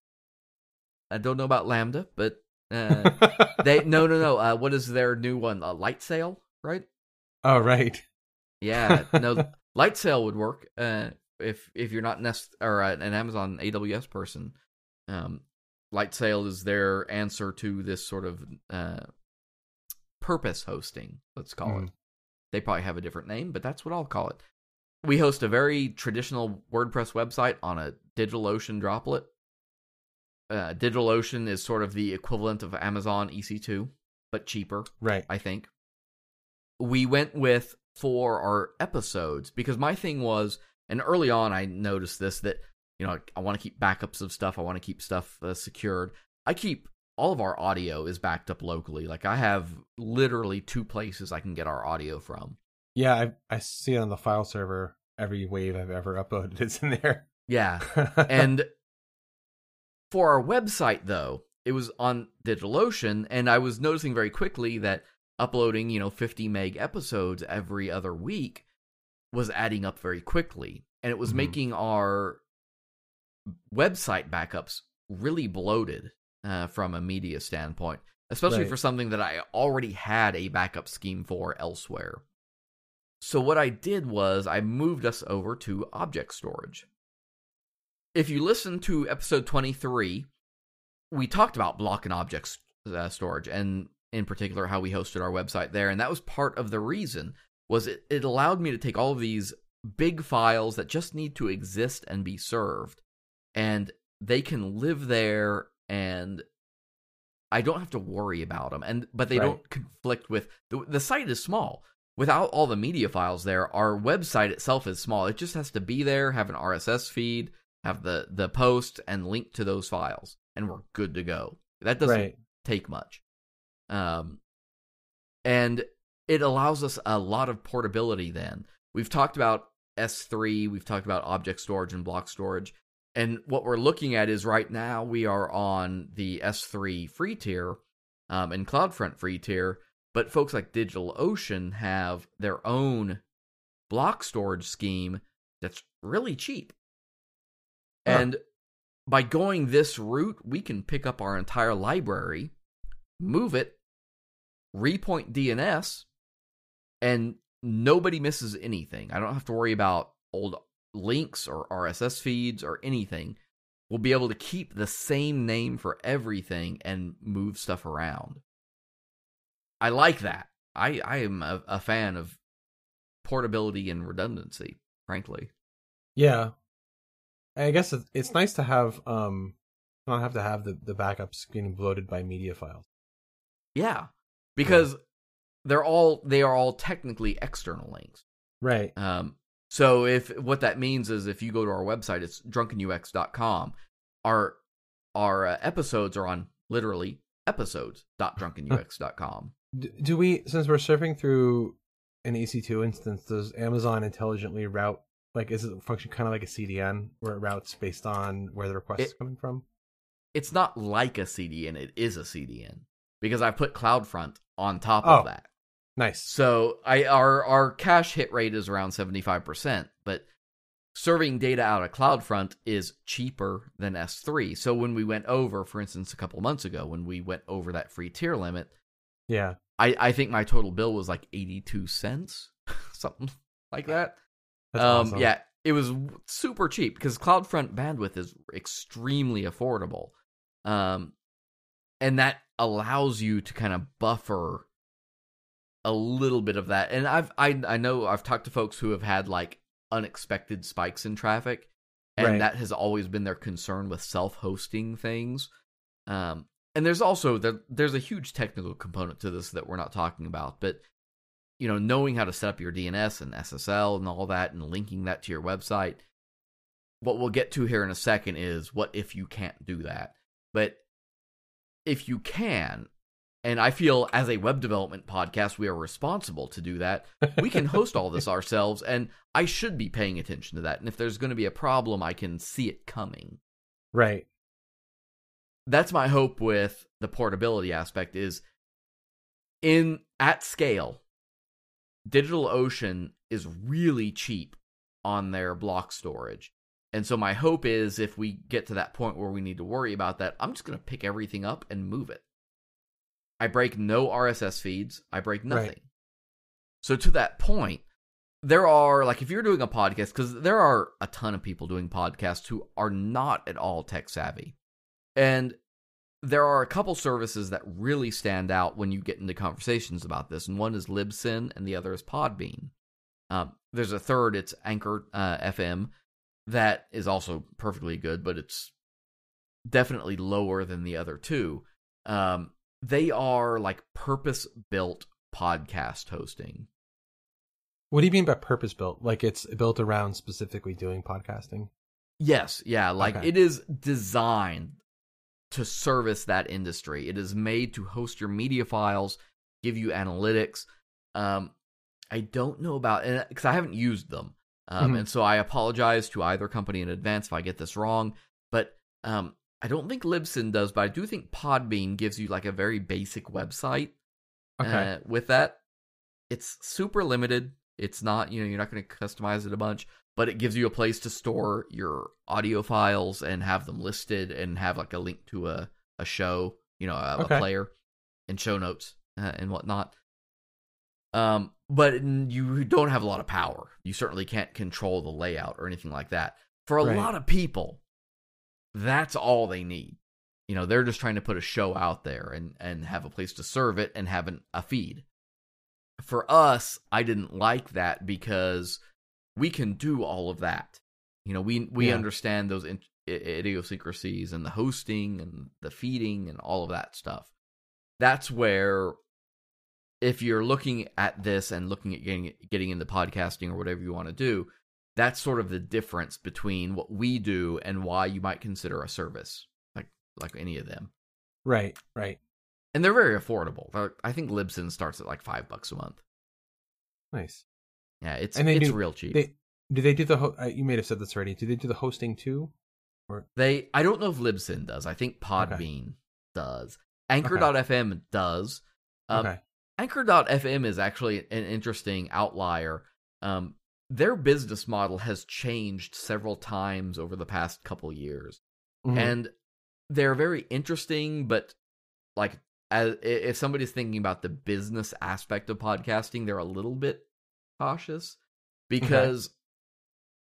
i don't know about lambda but uh, they no no no uh, what is their new one? Uh, light sail right? Oh, right. Yeah, no, Light Sail would work uh, if if you're not nest or uh, an Amazon AWS person. Um, Light Sail is their answer to this sort of uh, purpose hosting. Let's call it. Mm. They probably have a different name, but that's what I'll call it. We host a very traditional WordPress website on a DigitalOcean droplet. Uh, DigitalOcean is sort of the equivalent of Amazon EC2, but cheaper. Right. I think. We went with for our episodes because my thing was, and early on I noticed this that you know I want to keep backups of stuff. I want to keep stuff uh, secured. I keep all of our audio is backed up locally. Like I have literally two places I can get our audio from. Yeah, I I see it on the file server. Every wave I've ever uploaded is in there. Yeah, and for our website though it was on digitalocean and i was noticing very quickly that uploading you know 50 meg episodes every other week was adding up very quickly and it was Mhm. making our website backups really bloated uh, from a media standpoint especially Right. for something that i already had a backup scheme for elsewhere so what i did was i moved us over to object storage if you listen to episode 23, we talked about block and object uh, storage and in particular how we hosted our website there and that was part of the reason was it, it allowed me to take all of these big files that just need to exist and be served and they can live there and I don't have to worry about them and but they Right. don't conflict with the, the site is small without all the media files there our website itself is small it just has to be there have an RSS feed have the the post and link to those files and we're good to go that doesn't right. take much um and it allows us a lot of portability then we've talked about s3 we've talked about object storage and block storage and what we're looking at is right now we are on the s3 free tier um, and cloudfront free tier but folks like digitalocean have their own block storage scheme that's really cheap Huh. and by going this route, we can pick up our entire library, move it, repoint DNS, and nobody misses anything. I don't have to worry about old links or RSS feeds or anything. We'll be able to keep the same name for everything and move stuff around. I like that. I, I am a, a fan of portability and redundancy, frankly. Yeah. I guess it's nice to have um not have to have the, the backups getting bloated by media files. Yeah, because they're all they are all technically external links. Right. Um, so if what that means is if you go to our website, it's drunkenux.com. Our our uh, episodes are on literally episodes.drunkenux.com. D- do we, since we're surfing through an EC2 instance, does Amazon intelligently route, like, is it function kind of like a CDN where it routes based on where the request It- is coming from? It's not like a CDN; it is a CDN because I put CloudFront on top Oh. of that. Nice. So I our our cache hit rate is around seventy five percent, but serving data out of CloudFront is cheaper than S3. So when we went over, for instance, a couple months ago, when we went over that free tier limit, Yeah. I, I think my total bill was like 82 cents, something like that. That's um, awesome. Yeah, it was super cheap because CloudFront bandwidth is extremely affordable. Um, and that allows you to kind of buffer a little bit of that. And I've I I know I've talked to folks who have had like unexpected spikes in traffic, and Right. that has always been their concern with self-hosting things. Um, and there's also there, there's a huge technical component to this that we're not talking about, but you know, knowing how to set up your DNS and SSL and all that, and linking that to your website. What we'll get to here in a second is what if you can't do that. But if you can, and I feel as a web development podcast, we are responsible to do that. We can host all this ourselves, and I should be paying attention to that. And if there's going to be a problem, I can see it coming. Right. That's my hope with the portability aspect is in at scale. DigitalOcean is really cheap on their block storage. And so my hope is if we get to that point where we need to worry about that, I'm just going to pick everything up and move it. I break no RSS feeds, I break Right. nothing. So to that point, there are like if you're doing a podcast because there are a ton of people doing podcasts who are not at all tech savvy. And there are a couple services that really stand out when you get into conversations about this, and one is Libsyn, and the other is Podbean. Um, there's a third, it's Anchor uh, FM, that is also perfectly good, but it's definitely lower than the other two. Um, they are like purpose built podcast hosting. What do you mean by purpose built? Like it's built around specifically doing podcasting? Yes, yeah, like Okay. it is designed to service that industry. It is made to host your media files, give you analytics. Um, I don't know about because I haven't used them, um, Mhm. and so I apologize to either company in advance if I get this wrong. But um, I don't think Libsyn does, but I do think Podbean gives you like a very basic website Okay. uh, with that. It's super limited. It's not, you know, you're not going to customize it a bunch, but it gives you a place to store your audio files and have them listed and have like a link to a, a show, you know, a, Okay. a player and show notes uh, and whatnot. Um, but you don't have a lot of power. You certainly can't control the layout or anything like that. For a Right. lot of people, that's all they need. You know, they're just trying to put a show out there and and have a place to serve it and have an, a feed. For us, I didn't like that because we can do all of that. You know, we we Yeah. understand those in, i- idiosyncrasies and the hosting and the feeding and all of that stuff. That's where if you're looking at this and looking at getting getting into podcasting or whatever you want to do, that's sort of the difference between what we do and why you might consider a service like like any of them. Right. Right. And they're very affordable. I think Libsyn starts at like five bucks a month. Nice. Yeah, it's And they it's do- real cheap. They do they do the ho- uh, you may have said this already. Do they do the hosting too? Or They I don't know if Libsyn does. I think Podbean does. Anchor.fm does. Um, okay. Anchor.fm is actually an interesting outlier. Um, their business model has changed several times over the past couple years, Mhm. and they're very interesting. But like, as, if somebody's thinking about the business aspect of podcasting, they're a little bit cautious because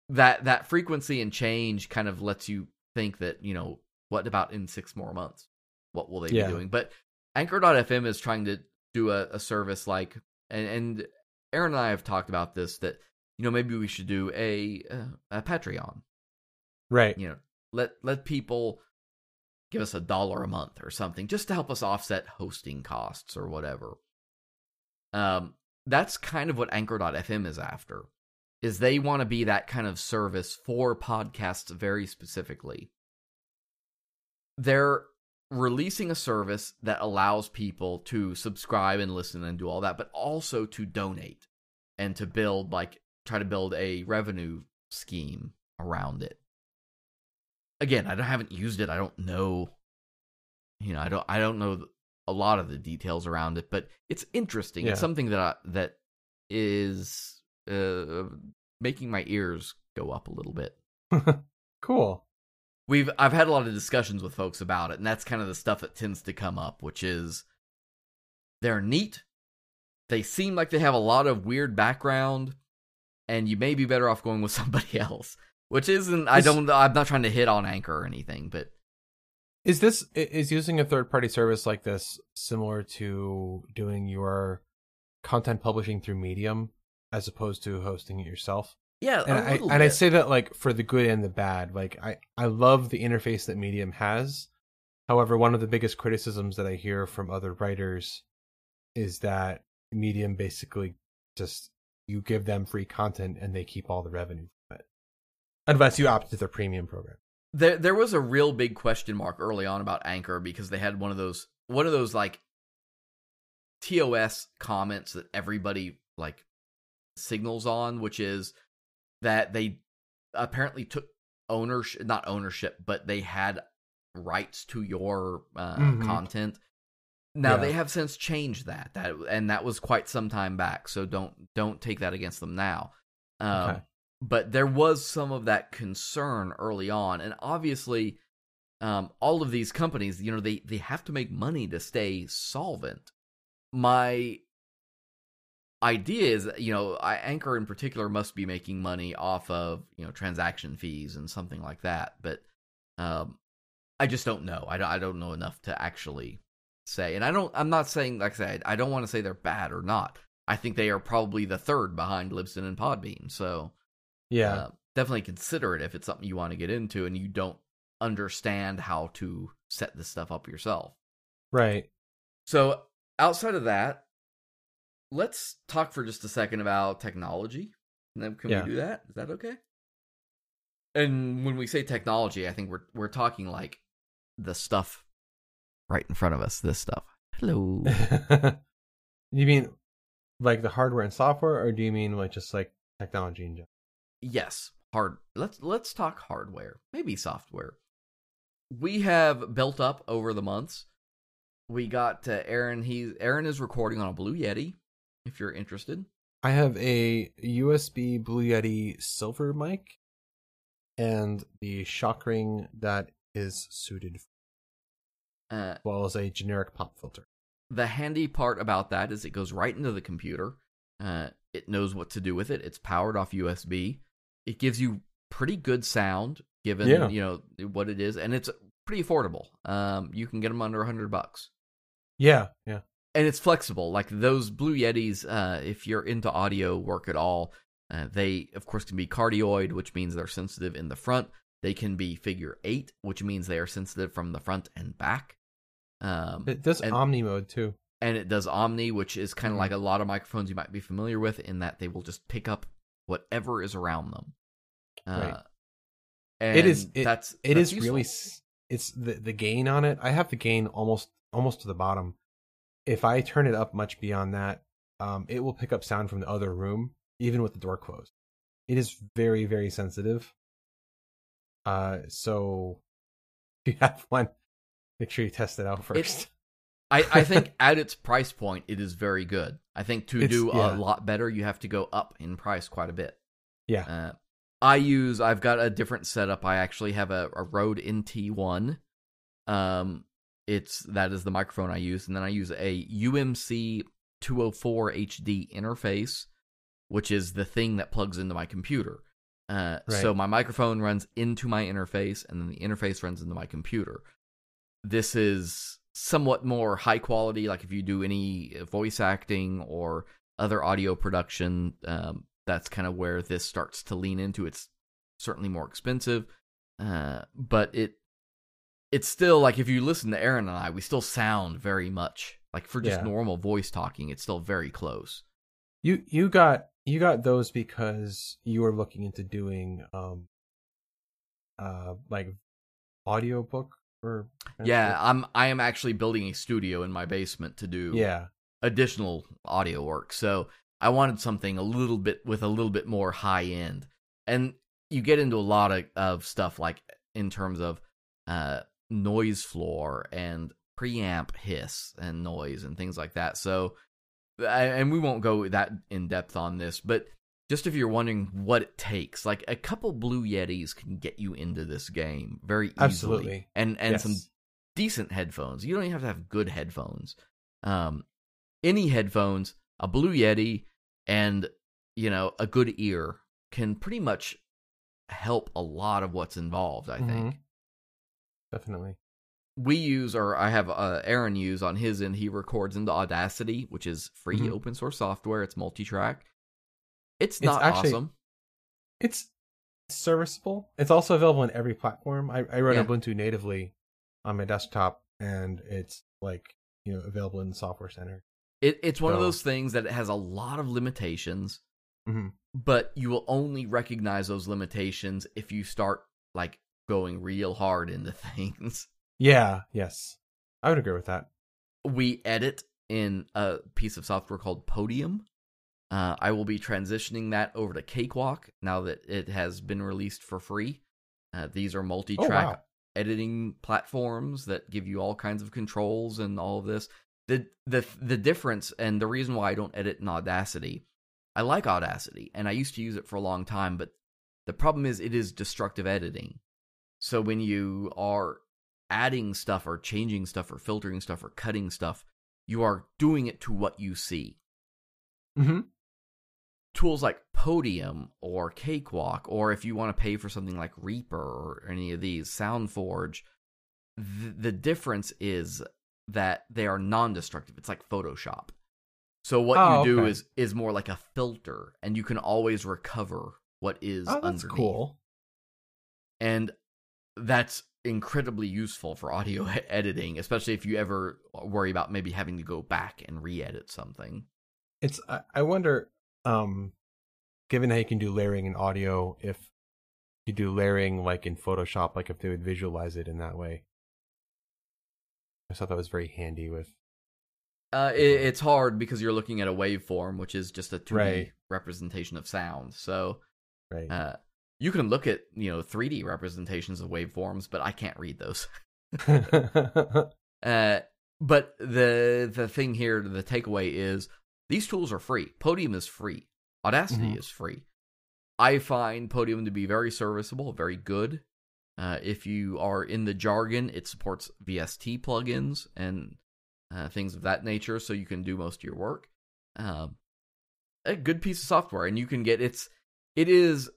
that that frequency and change kind of lets you think that you know what about in six more months what will they Yeah. be doing but anchor.fm is trying to do a, a service like and, and aaron and i have talked about this that you know maybe we should do a uh, a patreon right. you know let let people give us a dollar a month or something just to help us offset hosting costs or whatever. Um, that's kind of what Anchor.fm is after. Is they want to be that kind of service for podcasts very specifically. They're releasing a service that allows people to subscribe and listen and do all that, but also to donate and to build like try to build a revenue scheme around it. Again, I haven't used it. I don't know. You know, I don't. I don't know a lot of the details around it, but it's interesting. Yeah. It's something that I, that is uh, making my ears go up a little bit. cool. We've I've had a lot of discussions with folks about it, and that's kind of the stuff that tends to come up, which is they're neat. They seem like they have a lot of weird background, and you may be better off going with somebody else. Which isn't I don't I'm not trying to hit on Anchor or anything, but Is this is using a third party service like this similar to doing your content publishing through Medium as opposed to hosting it yourself? yeah, And I little and I say that like for the good and the bad. Like I I love the interface that Medium has. However, one of the biggest criticisms that I hear from other writers is that Medium basically just you give them free content and they keep all the revenue from it. Unless you opt to their premium program. there there was a real big question mark early on about Anchor because they had one of those one of those like TOS comments that everybody like signals on, which is that they apparently took ownership not ownership, but they had rights to your uh, Mhm. content. Now Yeah. they have since changed that. That and that was quite some time back, so don't don't take that against them now. Um, Okay. But there was some of that concern early on, and obviously, um, all of these companies, you know, they they have to make money to stay solvent. My idea is, you know, I, Anchor in particular must be making money off of you know transaction fees and something like that, but um, I just don't know. I don't, I don't know enough to actually say, and I don't. I'm not saying like I said, I don't want to say they're bad or not. I think they are probably the third behind Libsyn and Podbean. So Yeah. uh, definitely consider it if it's something you want to get into and you don't understand how to set this stuff up yourself. right. So outside of that, let's talk for just a second about technology. And then can Yeah. we do that? Is that okay? And when we say technology, I think we're we're talking like the stuff right in front of us. This stuff. Hello. you mean like the hardware and software, or do you mean like just like technology in general? yes, hard. Let's let's talk hardware, maybe software. We have built up over the months. We got uh, Aaron. He Aaron is recording on a Blue Yeti. If you're interested, I have a USB Blue Yeti silver mic and the shock ring that is suited, uh, as well as a generic pop filter. the handy part about that is it goes right into the computer. Uh, it knows what to do with it. It's powered off USB. It gives you pretty good sound given Yeah. you know what it is, and it's pretty affordable. Um, you can get them under a hundred bucks. Yeah, yeah. and it's flexible. Like those Blue Yetis, uh, if you're into audio work at all, uh, they of course can be cardioid, which means they're sensitive in the front. They can be figure eight, which means they are sensitive from the front and back. Um, It does and, Omni mode too. and it does Omni, which is kind of Mhm. like a lot of microphones you might be familiar with, in that they will just pick up whatever is around them. Uh, Right. And It is- it- that's It that's is really. useful. s- It's the the gain on it. I have the gain almost almost to the bottom. If I turn it up much beyond that, um, it will pick up sound from the other room, even with the door closed. It is very very sensitive. Uh, so if you have one, make sure you test it out first. It's- I, I think at its price point, it is very good. I think to It's- do yeah. a lot better, you have to go up in price quite a bit. yeah. Uh, I use, I've got a different setup. I actually have a, a Rode NT1. Um, it's that is the microphone I use, and then I use a UMC 204 HD interface, which is the thing that plugs into my computer. Uh, Right. So my microphone runs into my interface, and then the interface runs into my computer. This is somewhat more high quality. Like if you do any voice acting or other audio production, um, that's kind of where this starts to lean into. It's certainly more expensive, uh, but it it's still like if you listen to Aaron and I, we still sound very much like for just Yeah. normal voice talking, it's still very close. You you got you got those because you were looking into doing um uh like audiobook or Yeah, I'm I am actually building a studio in my basement to do yeah additional audio work. So I wanted something a little bit with a little bit more high end. And you get into a lot of, of stuff like in terms of uh, noise floor and preamp hiss and noise and things like that. So, I- and we won't go that in depth on this, but just if you're wondering what it takes, like a couple Blue Yetis can get you into this game very easily. Absolutely. And and some decent headphones. You don't even have to have good headphones. Um, any headphones, a Blue Yeti, and you know a good ear can pretty much help a lot of what's involved. I think Mhm. definitely we use, or I have uh, Aaron use on his end. He records into Audacity, which is free Mhm. open source software. It's multi-track. It's It's not actually- awesome. it's serviceable. It's also available on every platform. I, I run Yeah. Ubuntu natively on my desktop, and it's like you know available in the Software Center. It, it's one of those things that it has a lot of limitations, Mhm. but you will only recognize those limitations if you start like going real hard into things. Yeah, yes, I would agree with that. we edit in a piece of software called Podium. Uh, I will be transitioning that over to Cakewalk now that it has been released for free. Uh, these are multi-track Oh, wow. editing platforms that give you all kinds of controls and all of this. The the the difference and the reason why I don't edit in Audacity, I like Audacity and I used to use it for a long time, but the problem is it is destructive editing. So when you are adding stuff or changing stuff or filtering stuff or cutting stuff, you are doing it to what you see. hmm Tools like Podium or Cakewalk, or if you want to pay for something like Reaper or any of these, SoundForge, th- the difference is that they are non-destructive. It's like Photoshop. So what Oh, you do okay. is is more like a filter, and you can always recover what is Oh, that's underneath. cool. and that's incredibly useful for audio editing, especially if you ever worry about maybe having to go back and re-edit something. It's I wonder, um, given how you can do layering in audio, if you do layering like in Photoshop, like if they would visualize it in that way. I thought that was very handy with. Uh, it, it's hard because you're looking at a waveform, which is just a 2D Right. representation of sound. So Right. uh, you can look at you know 3D representations of waveforms, but I can't read those. Uh, but the the thing here, the takeaway is these tools are free. Podium is free. Audacity Mhm. is free. I find Podium to be very serviceable, very good. Uh, if you are in the jargon, it supports VST plugins and uh, things of that nature, so you can do most of your work. Um, a good piece of software, and you can get it's it is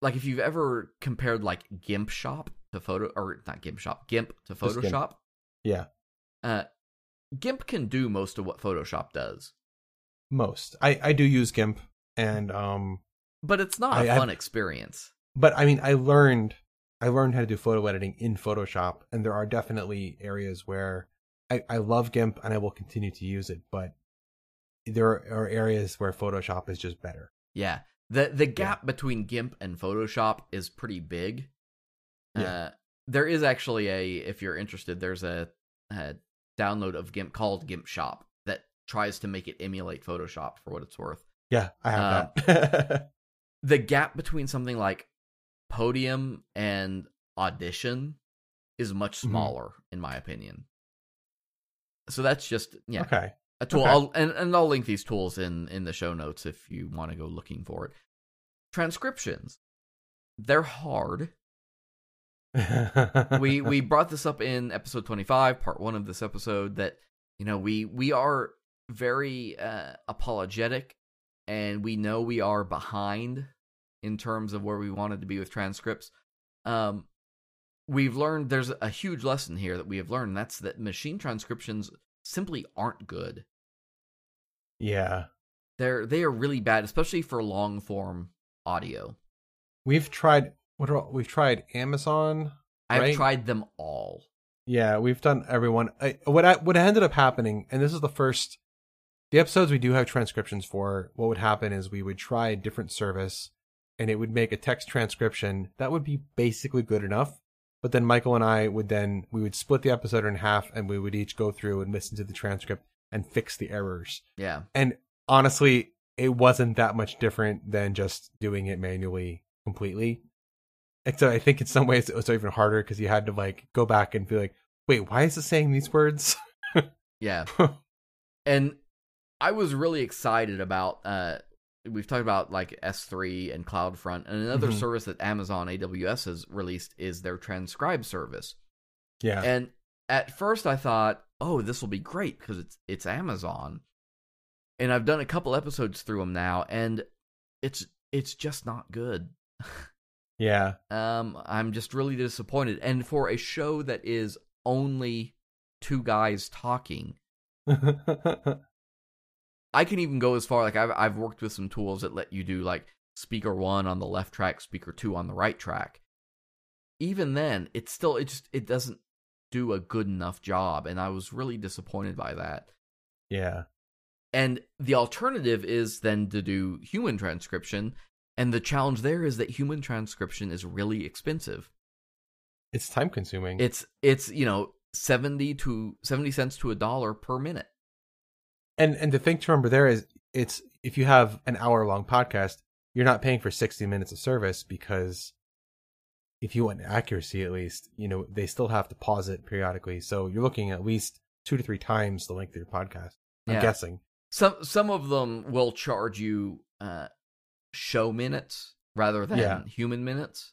like if you've ever compared like GIMP Shop to photo or not GIMP Shop, GIMP to Just GIMP. Photoshop. yeah, Uh, GIMP can do most of what Photoshop does, most. I I do use GIMP, and um, but it's not a I- I- fun experience. but I mean, I learned I learned how to do photo editing in Photoshop, and there are definitely areas where I, I love GIMP and I will continue to use it, but there are areas where Photoshop is just better. Yeah, the the gap between GIMP and Photoshop is pretty big. Yeah. Uh, there is actually a, if you're interested, there's a, a download of GIMP called GIMP Shop tries to make it emulate Photoshop for what it's worth. Yeah, I have Uh, that. the gap between something like Podium and Audition is much Mhm. smaller, in my opinion. So that's just yeah, Okay. a tool. Okay. I'll, and and I'll link these tools in in the show notes if you want to go looking for it. Transcriptions, they're hard. we we brought this up in episode 25 part 1 of this episode that you know we we are very uh apologetic and we know we are behind in terms of where we wanted to be with transcripts um we've learned there's a huge lesson here that we have learned and that's that machine transcriptions simply aren't good yeah. they're they are really bad especially for long form audio We've tried what are we've tried Amazon. i've Right. tried them all Yeah, we've done everyone. I, what I, what ended up happening, and this is the first, the episodes we do have transcriptions for. What would happen is we would try a different service, and it would make a text transcription that would be basically good enough. But then Michael and I would then we would split the episode in half, and we would each go through and listen to the transcript and fix the errors. Yeah. And honestly, it wasn't that much different than just doing it manually completely. Except I think in some ways it was even harder because you had to like go back and be like, wait, why is it saying these words? Yeah. and I was really excited about uh we've talked about like S3 and CloudFront and another Mhm. service that Amazon AWS has released is their transcribe service. yeah. And at first I thought, "Oh, this will be great because it's it's Amazon." And I've done a couple episodes through them now and it's it's just not good. yeah. Um I'm just really disappointed and for a show that is only two guys talking I can even go as far like I've I've worked with some tools that let you do like speaker one on the left track, speaker two on the right track. Even then, it's still it just it doesn't do a good enough job, and I was really disappointed by that. yeah. And the alternative is then to do human transcription, and the challenge there is that human transcription is really expensive. It's time consuming. It's it's you know seventy to seventy cents to a dollar per minute. And and the thing to remember there is it's if you have an hour long podcast, you're not paying for 60 minutes of service because if you want accuracy at least, you know, they still have to pause it periodically. So you're looking at least two to three times the length of your podcast. I'm Yeah. guessing. Some some of them will charge you uh, show minutes rather than Yeah. human minutes.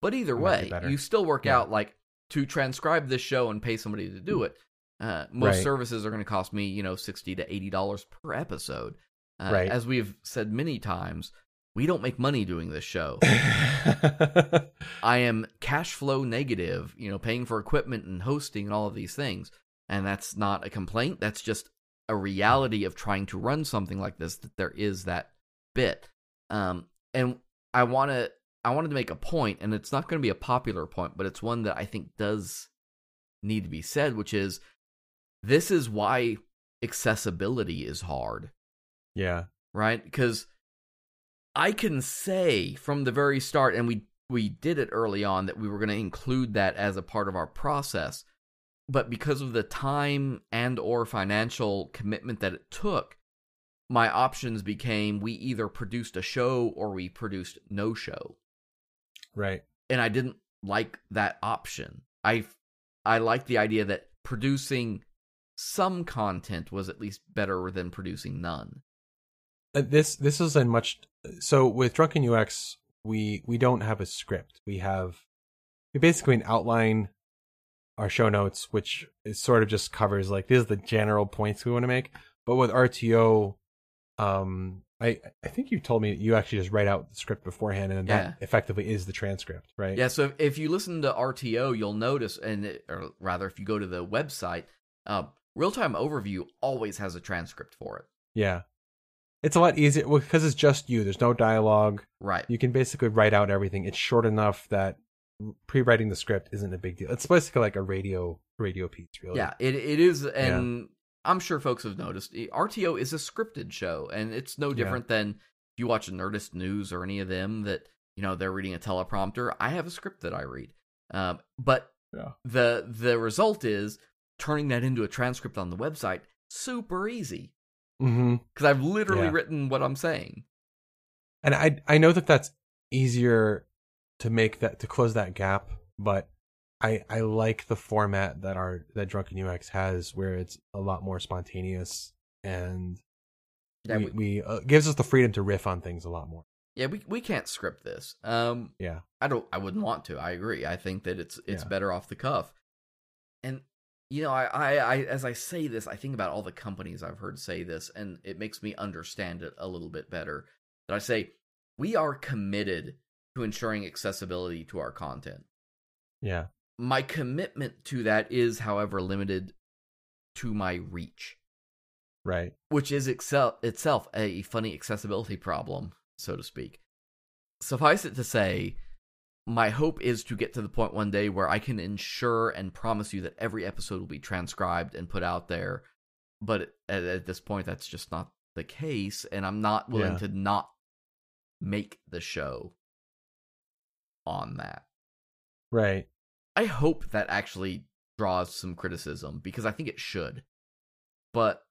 But either way, you still work Yeah. out like to transcribe this show and pay somebody to do it. Uh, most Right. services are going to cost me, you know, sixty to eighty dollars per episode. Uh, Right. As we've said many times, we don't make money doing this show. I am cash flow negative, you know, paying for equipment and hosting and all of these things. And that's not a complaint. That's just a reality of trying to run something like this that there is that bit. Um, and I want to I wanted to make a point and it's not going to be a popular point, but it's one that I think does need to be said, which is this is why accessibility is hard yeah. right? Because I can say from the very start, and we we did it early on that we were going to include that as a part of our process, but because of the time and or financial commitment that it took, my options became we either produced a show or we produced no show, Right. and I didn't like that option. I I like the idea that producing some content was at least better than producing none. Uh, this this is a much so with drunken ux we we don't have a script we have we basically an outline our show notes which is sort of just covers like these are the general points we want to make but with rto um i i think you told me you actually just write out the script beforehand and Yeah. that effectively is the transcript right Yeah, so if, if you listen to RTO, you'll notice, and it, or rather, if you go to the website, uh, Real Time Overview always has a transcript for it. yeah it's a lot easier well, because it's just you there's no dialogue Right. you can basically write out everything. It's short enough that pre-writing the script isn't a big deal. It's basically like a radio radio piece, really. Yeah, it it is, and I'm sure folks have noticed. eh, RTO is a scripted show, and it's no Yeah. different than if you watch Nerdist News or any of them that you know they're reading a teleprompter. I have a script that I read, um, but Yeah. the the result is turning that into a transcript on the website super easy because I've literally Yeah. written what I'm saying. And I I know that that's easier to make that to close that gap, but I I like the format that our that Drunken UX has, where it's a lot more spontaneous and Yeah, we, we- we uh, gives us the freedom to riff on things a lot more. Yeah, we we can't script this. Um, Yeah. I don't. I wouldn't want to. I agree. I think that it's it's Yeah. better off the cuff. And you know, I, I I as I say this, I think about all the companies I've heard say this, and it makes me understand it a little bit better. That I say we are committed to ensuring accessibility to our content. Yeah. My commitment to that is, however, limited to my reach, Right. which is excel- itself a funny accessibility problem, so to speak. Suffice it to say, my hope is to get to the point one day where I can ensure and promise you that every episode will be transcribed and put out there. But at, at this point, that's just not the case, and I'm not willing Yeah. to not make the show on that. right. I hope that actually draws some criticism because I think it should. But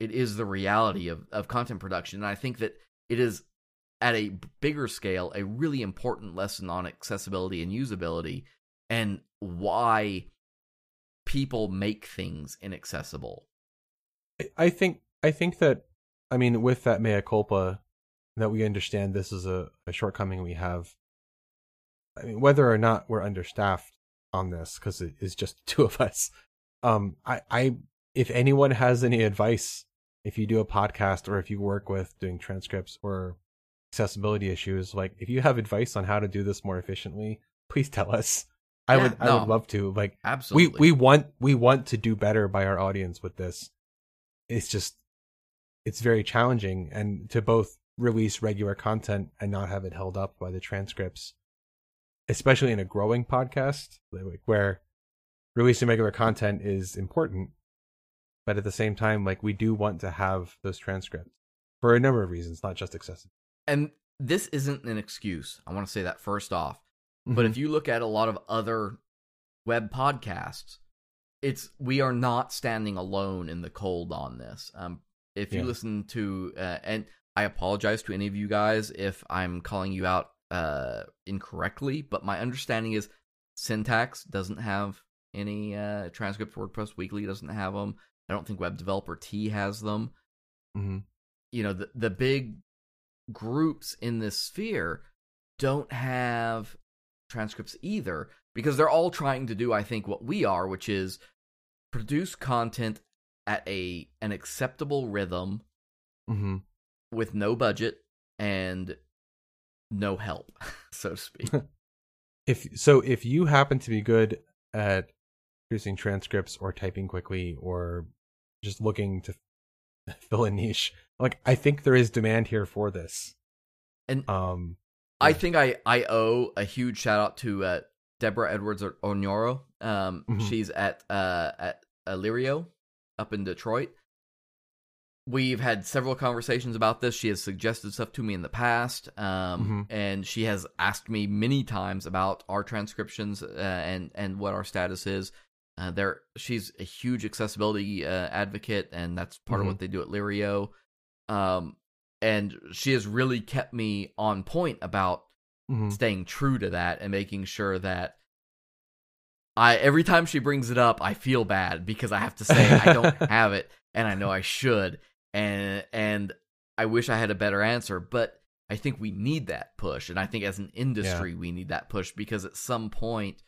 it is the reality of, of content production. And I think that it is, at a bigger scale, a really important lesson on accessibility and usability and why people make things inaccessible. I- think I think that I mean with that mea culpa that we understand this is a, a shortcoming we have. I mean whether or not we're understaffed on this because it is just two of us. Um, I I if anyone has any advice, if you do a podcast or if you work with doing transcripts or accessibility issues, like if you have advice on how to do this more efficiently, please tell us. I Yeah, would I would love to. Like Absolutely. we we want we want to do better by our audience with this it's just it's very challenging and to both release regular content and not have it held up by the transcripts especially in a growing podcast like where releasing regular content is important but at the same time like we do want to have those transcripts for a number of reasons not just accessible and this isn't an excuse. I want to say that first off. But if you look at a lot of other web podcasts, it's we are not standing alone in the cold on this. Um, if you Yeah. listen to, uh, and I apologize to any of you guys if I'm calling you out uh, incorrectly, but my understanding is Syntax doesn't have any uh, transcripts. WordPress Weekly doesn't have them. I don't think Web Developer T has them hmm you know the the big groups in this sphere don't have transcripts either because they're all trying to do I think what we are which is produce content at a an acceptable rhythm hmm with no budget and no help so to speak. If so if you happen to be good at producing transcripts or typing quickly or just looking to fill a niche like i think there is demand here for this and um I think I, I owe a huge shout out to uh, Deborah Edwards Onoro. Um, Mhm. She's at uh, at Lireo up in Detroit. We've had several conversations about this. She has suggested stuff to me in the past, um, and she has asked me many times about our transcriptions uh, and and what our status is. Uh, there, she's a huge accessibility uh, advocate, and that's part of Mhm. what they do at Lireo. Um, and she has really kept me on point about mhm. staying true to that and making sure that I every time she brings it up, I feel bad because I have to say I don't have it and I know I should and and I wish I had a better answer, but I think we need that push and I think as an industry we need that push because at some point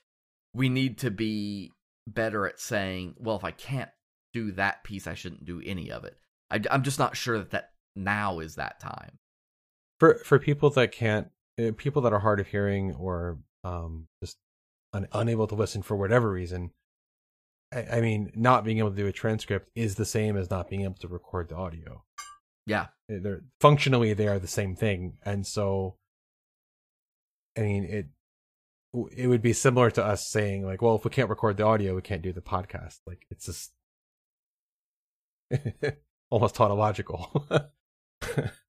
we need to be better at saying, well, if I can't do that piece, I shouldn't do any of it. I, I'm just not sure that that now is that time. for for people that can't uh, people that are hard of hearing or um just un- unable to listen for whatever reason I, I mean not being able to do a transcript is the same as not being able to record the audio. Yeah, Uh, they're functionally they are the same thing and so i mean it it would be similar to us saying like well if we can't record the audio we can't do the podcast. Like it's just almost tautological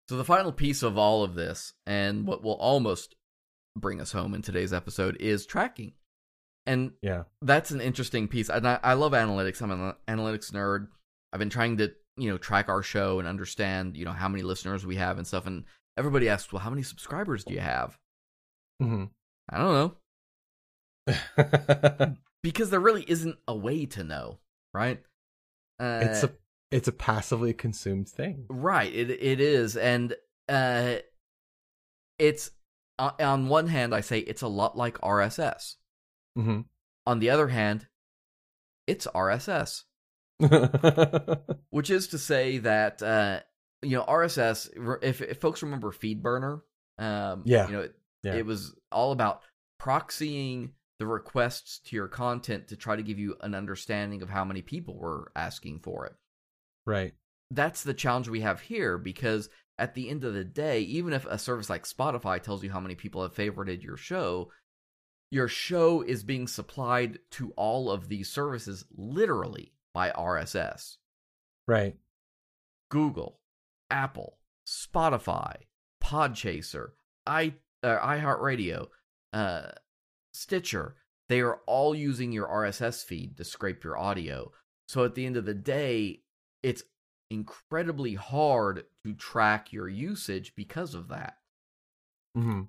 So the final piece of all of this, and what will almost bring us home in today's episode, is tracking. And yeah that's an interesting piece. And I, I love analytics. I'm an analytics nerd. I've been trying to, you know, track our show and understand, you know, how many listeners we have and stuff. And everybody asks, well, how many subscribers do you have? Mhm. I don't know. Because there really isn't a way to know, right? Uh, it's a it's a passively consumed thing. Right, it it is, and uh, it's on, on one hand, I say it's a lot like RSS. hmm On the other hand, it's RSS, which is to say that uh, you know RSS. If, if folks remember FeedBurner, um, Yeah. you know, it, Yeah. it was all about proxying the requests to your content to try to give you an understanding of how many people were asking for it. Right. that's the challenge we have here because at the end of the day, even if a service like Spotify tells you how many people have favorited your show, your show is being supplied to all of these services literally by RSS. Right. Google, Apple, Spotify, Podchaser, i uh, iHeartRadio, uh, Stitcher. They are all using your RSS feed to scrape your audio. So at the end of the day, it's incredibly hard to track your usage because of that. hmm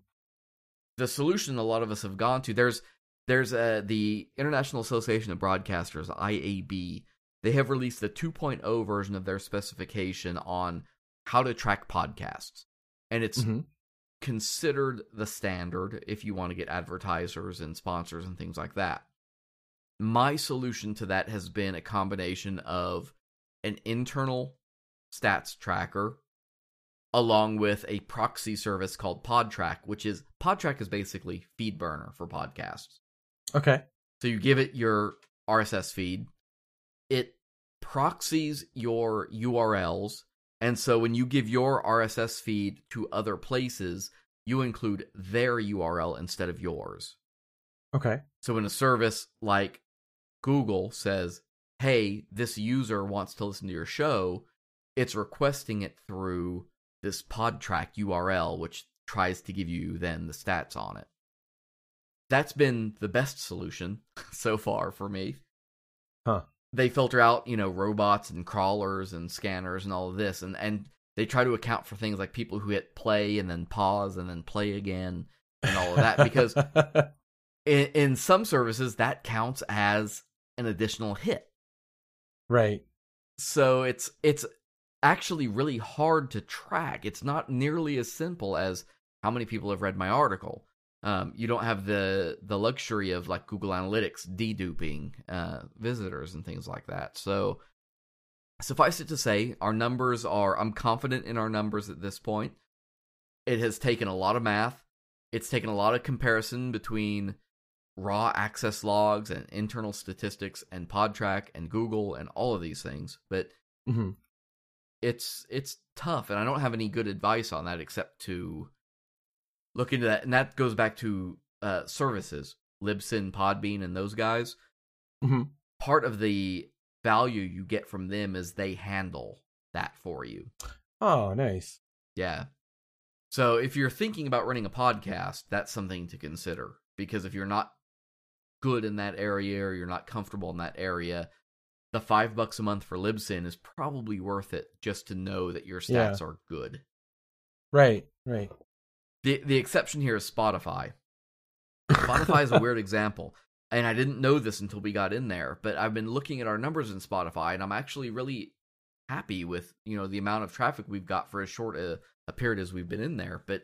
The solution a lot of us have gone to there's there's uh, the International Association of Broadcasters IAB. They have released a 2.0 version of their specification on how to track podcasts, and it's hmm considered the standard if you want to get advertisers and sponsors and things like that. My solution to that has been a combination of an internal stats tracker along with a proxy service called Podtrac, which is Podtrac is basically FeedBurner for podcasts. Okay. So you give it your RSS feed, it proxies your URLs, and so when you give your RSS feed to other places, you include their URL instead of yours. Okay. So when a service like Google says, "Hey, this user wants to listen to your show," it's requesting it through this Podtrac URL, which tries to give you then the stats on it. That's been the best solution so far for me. Huh. They filter out, you know, robots and crawlers and scanners and all of this, and and they try to account for things like people who hit play and then pause and then play again and all of that because in, in some services that counts as an additional hit. Right. So it's it's actually really hard to track. It's not nearly as simple as how many people have read my article. Um, you don't have the the luxury of like Google Analytics deduping uh, visitors and things like that. So suffice it to say, our numbers are. I'm confident in our numbers at this point. It has taken a lot of math. It's taken a lot of comparison between raw access logs and internal statistics and Podtrac and Google and all of these things, but hmm it's it's tough and I don't have any good advice on that except to look into that and that goes back to uh services, Libsyn, Podbean and those guys. hmm Part of the value you get from them is they handle that for you. Oh, nice. Yeah. So if you're thinking about running a podcast, that's something to consider because if you're not good in that area or you're not comfortable in that area, the five bucks a month for Libsyn is probably worth it just to know that your Yeah. stats are good. Right. Right. The the exception here is Spotify. Spotify is a weird example, and I didn't know this until we got in there. But I've been looking at our numbers in Spotify, and I'm actually really happy with you know the amount of traffic we've got for as short a, a period as we've been in there. But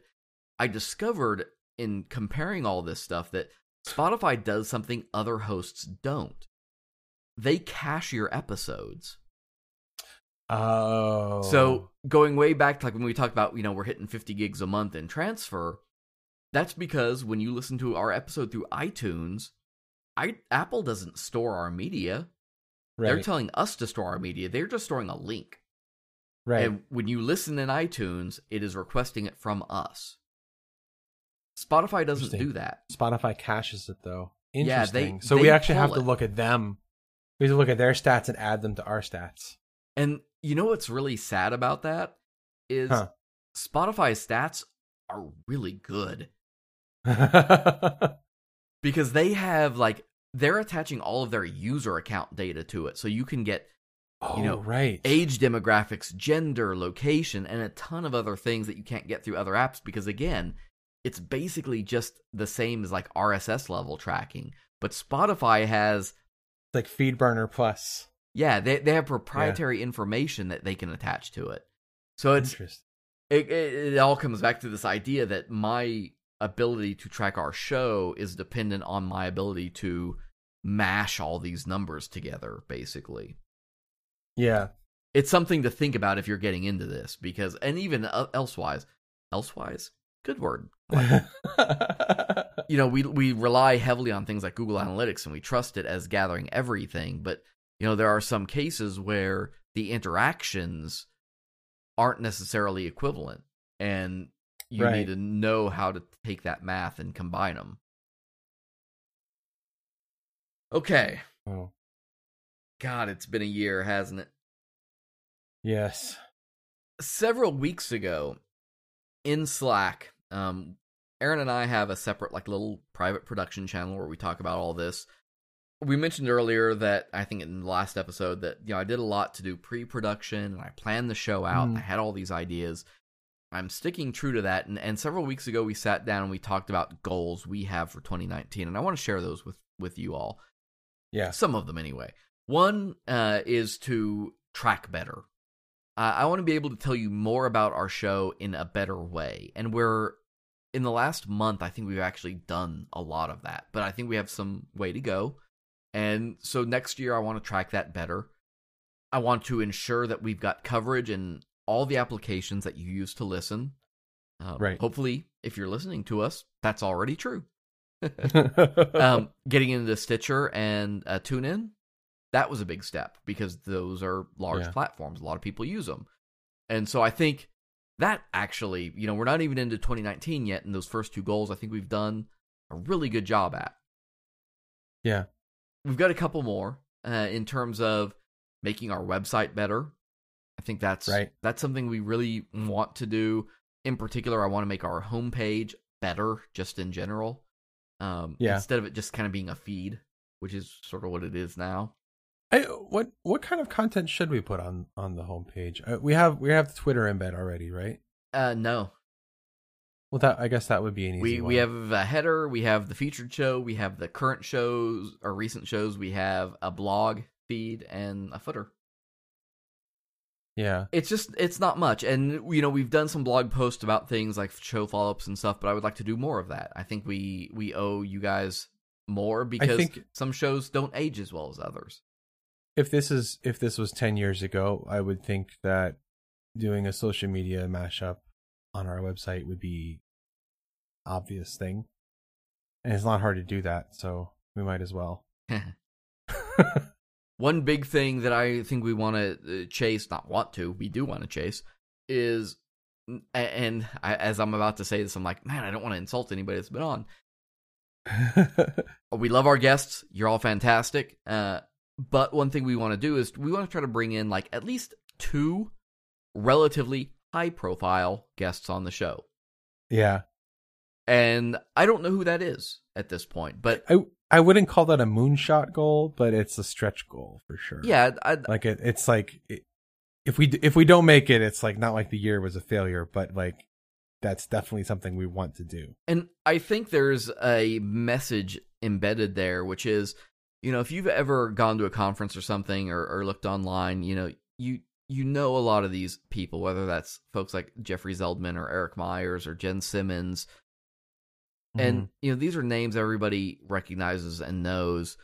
I discovered in comparing all this stuff that Spotify does something other hosts don't. They cache your episodes. Oh. So going way back to like when we talked about, you know, we're hitting 50 gigs a month in transfer, that's because when you listen to our episode through iTunes, I Apple doesn't store our media. They're telling us to store our media. They're just storing a link. right. And when you listen in iTunes, it is requesting it from us. Spotify doesn't do that. Spotify caches it though. Yeah, they- Interesting. so they we actually have pull to look at them. We have to look at their stats and add them to our stats. And you know what's really sad about that is Huh. Spotify's stats are really good. oh, because they have like they're attaching all of their user account data to it so you can get You oh, know, Oh, right. age demographics gender location and a ton of other things that you can't get through other apps because again it's basically just the same as like rss level tracking but spotify has like FeedBurner Plus. yeah they, they have proprietary information that they can attach to it. So it's it, it, it all comes back to this idea that my ability to track our show is dependent on my ability to mash all these numbers together basically. Yeah. it's something to think about if you're getting into this because and even uh, elsewise elsewise? Good word you know we we rely heavily on things like Google Analytics and we trust it as gathering everything but you know there are some cases where the interactions aren't necessarily equivalent and you Right. need to know how to take that math and combine them Okay. Oh, God, it's been a year, hasn't it? yes. Several weeks ago in Slack, um, Aaron and I have a separate, like, little private production channel where we talk about all this. We mentioned earlier that I think in the last episode that, you know, I did a lot to do pre production and I planned the show out. Mm. I had all these ideas. I'm sticking true to that. And, and several weeks ago, we sat down and we talked about goals we have for 2019. And I want to share those with, with you all. Yeah. Some of them, anyway. One uh, is to track better. Uh, I want to be able to tell you more about our show in a better way. And we're, in the last month, I think we've actually done a lot of that. But I think we have some way to go. And so next year, I want to track that better. I want to ensure that we've got coverage in all the applications that you use to listen. Uh, Right. Hopefully, if you're listening to us, that's already true um, getting into Stitcher and uh, TuneIn, that was a big step because those are large Yeah. platforms. A lot of people use them, and so I think that actually, you know, we're not even into 2019 yet, and those first two goals, I think we've done a really good job at. yeah. We've got a couple more uh, in terms of making our website better. I think that's Right. that's something we really want to do. In particular, I want to make our homepage better, just in general. Um, Yeah. Instead of it just kind of being a feed, which is sort of what it is now. I, what what kind of content should we put on on the homepage? Uh, we have we have the Twitter embed already, right? Uh, no, Well, that I guess that would be an easy. we we have a header, we have the featured show, we have the current shows or recent shows, we have a blog feed and a footer. yeah It's just it's not much, and you know we've done some blog posts about things like show follow ups and stuff, but I would like to do more of that. I think we we owe you guys more because think- some shows don't age as well as others. If this is if this was 10 years ago i would think that doing a social media mashup on our website would be obvious thing and it's not hard to do that so we might as well One big thing that I think we want to chase, not want to, we do want to chase, is, and I, as I'm about to say this, I'm like, man, I don't want to insult anybody that's been on. We love our guests. You're all fantastic. Uh, but one thing we want to do is we want to try to bring in like at least two relatively high profile guests on the show. yeah. And I don't know who that is at this point, but i i wouldn't call that a moonshot goal but it's a stretch goal for sure. Yeah, I, like it, it's like it, if we if we don't make it it's like not like the year was a failure but like that's definitely something we want to do. And I think there's a message embedded there, which is, you know, if you've ever gone to a conference or something or, or looked online, you know, you you know a lot of these people, whether that's folks like Jeffrey Zeldman or Eric Myers or Jen Simmons. And, mm-hmm. you know, these are names everybody recognizes and knows.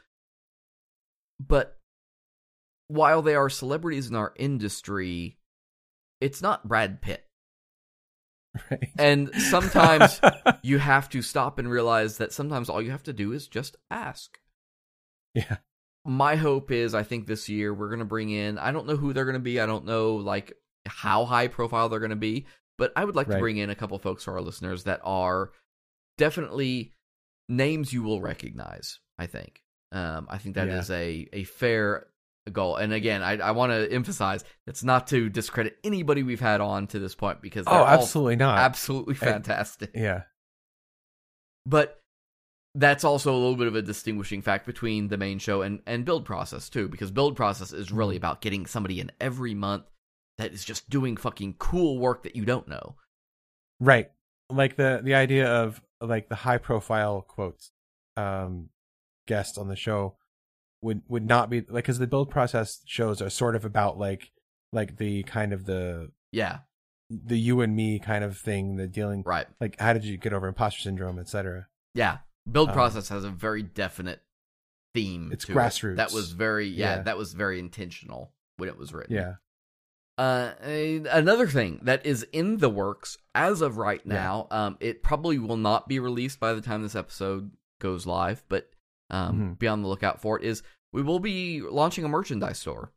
But while they are celebrities in our industry, it's not Brad Pitt. right And sometimes you have to stop and realize that sometimes all you have to do is just ask. Yeah My hope is I think this year we're going to bring in I don't know who they're going to be. I don't know like how high profile they're going to be, but I would like to bring in a couple folks for our listeners that are definitely names you will recognize, I think. Um I think that is Yeah. a a fair goal. And again, I I want to emphasize it's not to discredit anybody we've had on to this point because they're oh all absolutely not absolutely fantastic. yeah But that's also a little bit of a distinguishing fact between the main show and, and build process too, because build process is really Mhm. about getting somebody in every month that is just doing fucking cool work that you don't know. Right. Like the the idea of like the high profile quotes um guest on the show would would not be like cuz the build process shows are sort of about like like the kind of the Yeah, the you and me kind of thing, the dealing right. like how did you get over imposter syndrome, etc. Yeah, build Um, process has a very definite theme. It's to it. grassroots. That was very yeah, Yeah. That was very intentional when it was written. Yeah. Uh, another thing that is in the works as of right Yeah. now, um, it probably will not be released by the time this episode goes live, but um, Mhm. be on the lookout for it. Is we will be launching a merchandise store.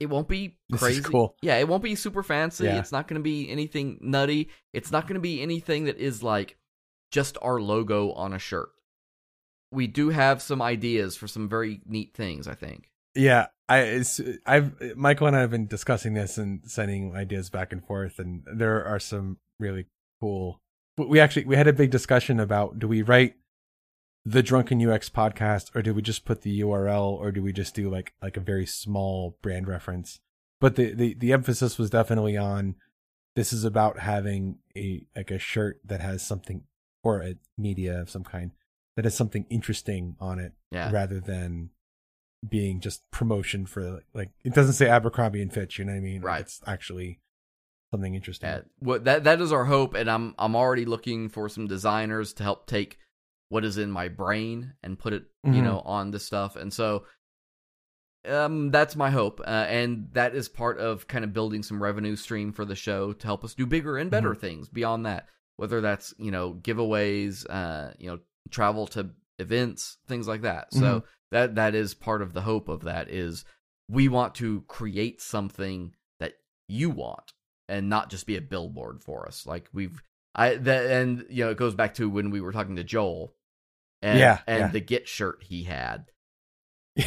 It won't be crazy. cool. Yeah, it won't be super fancy. Yeah. It's not going to be anything nutty. It's not going to be anything that is like just our logo on a shirt. we do have some ideas for some very neat things. I think. Yeah, I I've Michael and I have been discussing this and sending ideas back and forth, and there are some really cool. We actually we had a big discussion about do we write the Drunken UX podcast or do we just put the URL or do we just do like like a very small brand reference? But the the the emphasis was definitely on this is about having a like a shirt that has something or a media of some kind that has something interesting on it Yeah. rather than being just promotion for like it doesn't say Abercrombie and Fitch, you know what I mean? Right. It's actually something interesting. Yeah, what that that is our hope, and I'm I'm already looking for some designers to help take what is in my brain and put it, you Mhm. know, on this stuff. And so, um, that's my hope, uh, and that is part of kind of building some revenue stream for the show to help us do bigger and better things beyond that. Whether that's you know giveaways, uh, you know, travel to events, things like that. So that that is part of the hope of that is we want to create something that you want and not just be a billboard for us. Like we've I that and you know it goes back to when we were talking to Joel and Yeah, and yeah. the get shirt he had.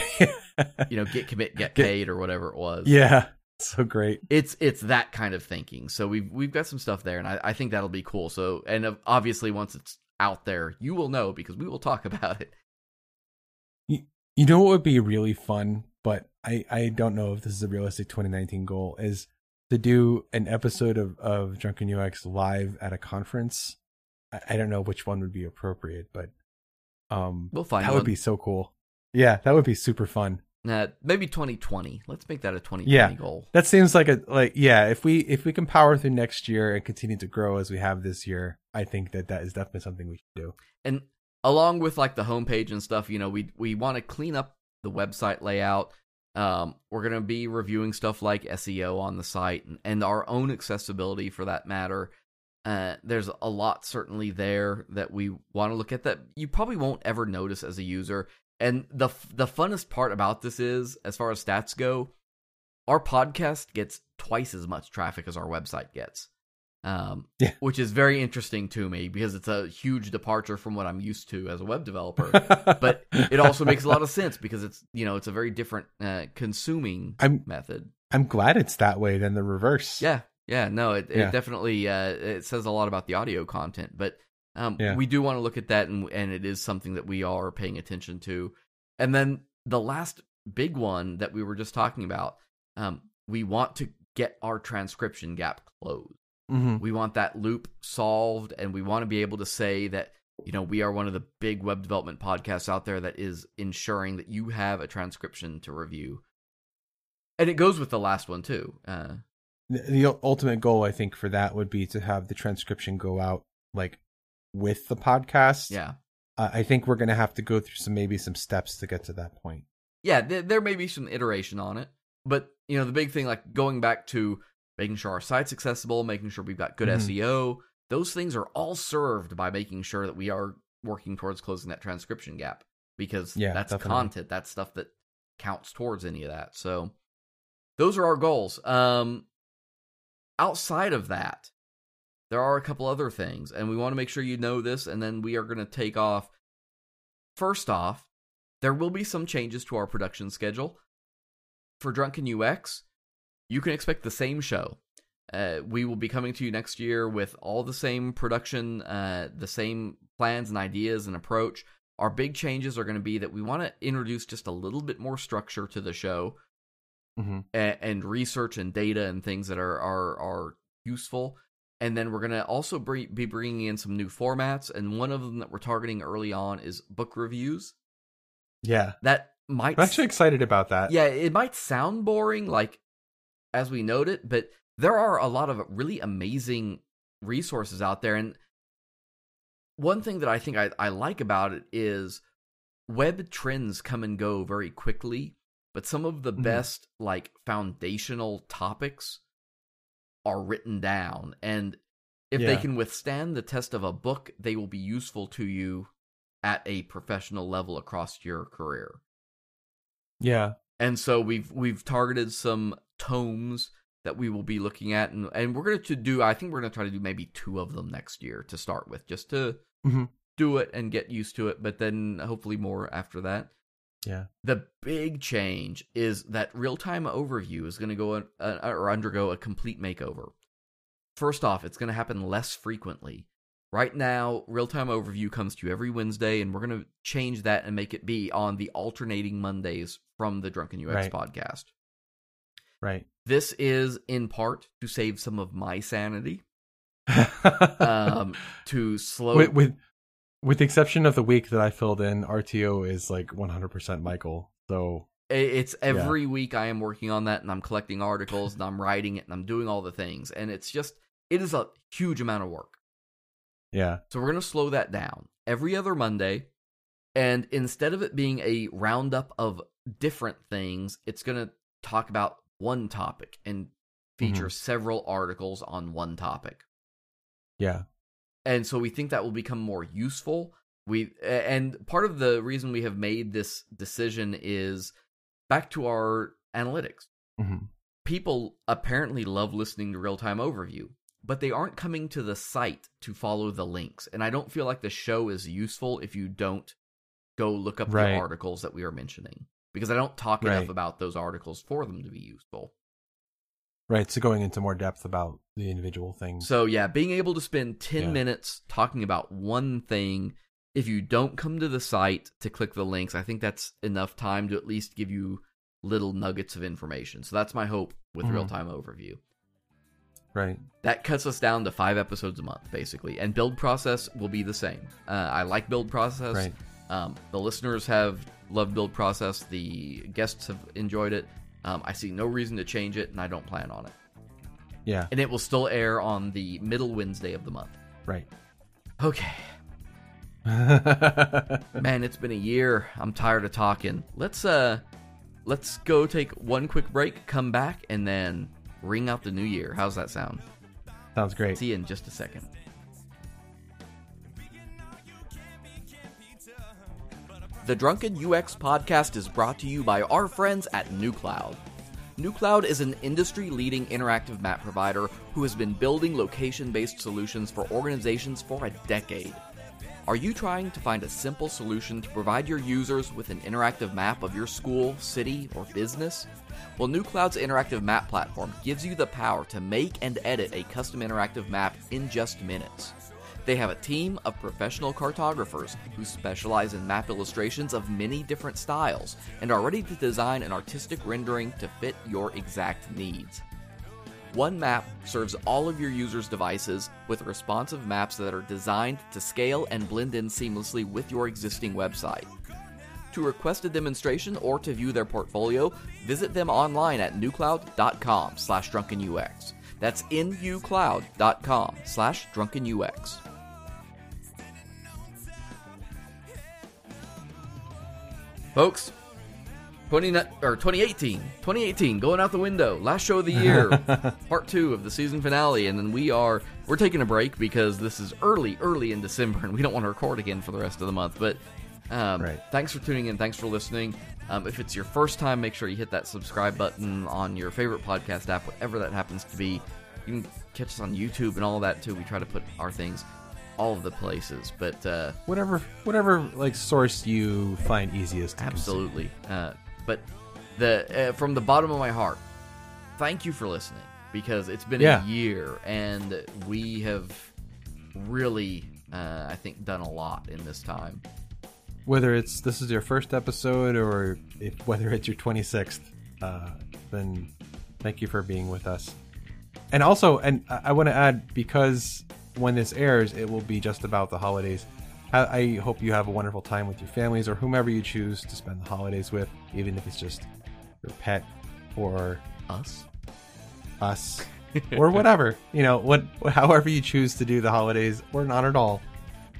You know, git commit, get Get- paid or whatever it was. yeah, so great. It's it's that kind of thinking. So we've we've got some stuff there and I, I think that'll be cool. So and obviously once it's out there, you will know because we will talk about it. You know what would be really fun, but I I don't know if this is a realistic 2019 goal is to do an episode of of Drunken UX live at a conference. I, I don't know which one would be appropriate, but um We'll find that one. would be so cool. Yeah, that would be super fun. Uh, maybe 2020. Let's make that a 2020 Yeah. goal. That seems like a like yeah. If we if we can power through next year and continue to grow as we have this year, I think that that is definitely something we should do. and along with like the homepage and stuff you know we we want to clean up the website layout um we're going to be reviewing stuff like SEO on the site and, and our own accessibility for that matter uh there's a lot certainly there that we want to look at that you probably won't ever notice as a user and the the funnest part about this is as far as stats go our podcast gets twice as much traffic as our website gets um, Yeah. which is very interesting to me because it's a huge departure from what I'm used to as a web developer. but it also makes a lot of sense because it's you know it's a very different uh, consuming I'm method. I'm glad it's that way than the reverse. Yeah, yeah, no, it, Yeah. it definitely uh, it says a lot about the audio content, but um, Yeah. we do want to look at that, and and it is something that we are paying attention to. And then the last big one that we were just talking about, um, we want to get our transcription gap closed. hmm We want that loop solved, and we want to be able to say that you know we are one of the big web development podcasts out there that is ensuring that you have a transcription to review. And it goes with the last one too. Uh, The, the ultimate goal, I think, for that would be to have the transcription go out like with the podcast. yeah, Uh, I think we're gonna have to go through some maybe some steps to get to that point. yeah. There, there may be some iteration on it, but you know the big thing, like going back to making sure our site's accessible, making sure we've got good Mhm. SEO. Those things are all served by making sure that we are working towards closing that transcription gap because Yeah, that's definitely. content, that's stuff that counts towards any of that. So those are our goals. Um, outside of that, there are a couple other things, and we want to make sure you know this, and then we are going to take off. First off, there will be some changes to our production schedule. For Drunken UX, you can expect the same show. Uh, we will be coming to you next year with all the same production, uh, the same plans and ideas and approach. Our big changes are going to be that we want to introduce just a little bit more structure to the show Mm-hmm. and, and research and data and things that are are are useful. And then we're gonna also bring, be bringing in some new formats, and one of them that we're targeting early on is book reviews. Yeah, That might I'm actually excited about that. yeah, it might sound boring, like as we note it, but there are a lot of really amazing resources out there. And one thing that I think I, I like about it is web trends come and go very quickly, but some of the Mhm. best like foundational topics are written down. And if they can withstand the test of a book, they will be useful to you at a professional level across your career yeah. and so we've we've targeted some tomes that we will be looking at and, and we're going to do i think we're going to try to do maybe two of them next year to start with just to Mhm. do it and get used to it, but then hopefully more after that. Yeah. The big change is that real time overview is going to go uh, or undergo a complete makeover. First off, it's going to happen less frequently. Right now, real time overview comes to you every Wednesday, and we're going to change that and make it be on the alternating Mondays from the Drunken UX Right. podcast. Right. This is in part to save some of my sanity, um, to slow. with, with with the exception of the week that I filled in, RTO is like 100% Michael. So It's every week I am working on that and I'm collecting articles and I'm writing it and I'm doing all the things. And it's just, it is a huge amount of work. yeah, So we're going to slow that down every other Monday. And instead of it being a roundup of different things, it's going to talk about one topic and feature mm-hmm. several articles on one topic. yeah, and so we think that will become more useful. We and part of the reason we have made this decision is back to our analytics. Hmm people apparently love listening to real-time overview but they aren't coming to the site to follow the links. And i don't feel like the show is useful if you don't go look up Right. the articles that we are mentioning because i don't talk Right. enough about those articles for them to be useful right. So going into more depth about the individual things. So yeah, being able to spend 10 Yeah. minutes talking about one thing if you don't come to the site to click the links, I think that's enough time to at least give you little nuggets of information. So that's my hope with Mhm. real-time overview. right. That cuts us down to 5 episodes a month basically. And build process will be the same. Uh, I like build process. Right. Um, the listeners have loved build process, the guests have enjoyed it. Um, I see no reason to change it and I don't plan on it. Yeah. And it will still air on the middle Wednesday of the month. Right. Okay. Man, it's been a year. I'm tired of talking. Let's uh let's go take one quick break, come back, and then ring out the new year. How's that sound? Sounds great. See you in just a second. The Drunken UX podcast is brought to you by our friends at nuCloud. nuCloud is an industry leading interactive map provider who has been building location based solutions for organizations for a decade. Are you trying to find a simple solution to provide your users with an interactive map of your school, city, or business? Well, nuCloud's interactive map platform gives you the power to make and edit a custom interactive map in just minutes. They have a team of professional cartographers who specialize in map illustrations of many different styles and are ready to design an artistic rendering to fit your exact needs. One map serves all of your users' devices with responsive maps that are designed to scale and blend in seamlessly with your existing website. To request a demonstration or to view their portfolio, visit them online at nucloud.com slash drunkenux. That's nucloud.com slash drunkenux. Folks, 20, or 2018, 2018, going out the window. Last show of the year, part two of the season finale, and then we are we're taking a break because this is early, early in December, and we don't want to record again for the rest of the month. But um, Right. thanks for tuning in. Thanks for listening. Um, if it's your first time, make sure you hit that subscribe button on your favorite podcast app, whatever that happens to be. You can catch us on YouTube and all that too. We try to put our things all of the places, but uh, whatever, whatever like source you find easiest. Absolutely. Uh, but the uh, from the bottom of my heart, thank you for listening because it's been Yeah. a year and we have really, uh, I think, done a lot in this time. Whether it's this is your first episode or if whether it's your 26th, uh, then thank you for being with us. And also, and I, I want to add because when this airs, it will be just about the holidays. I, I hope you have a wonderful time with your families or whomever you choose to spend the holidays with, even if it's just your pet or Us? us or whatever you know what however you choose to do the holidays or not at all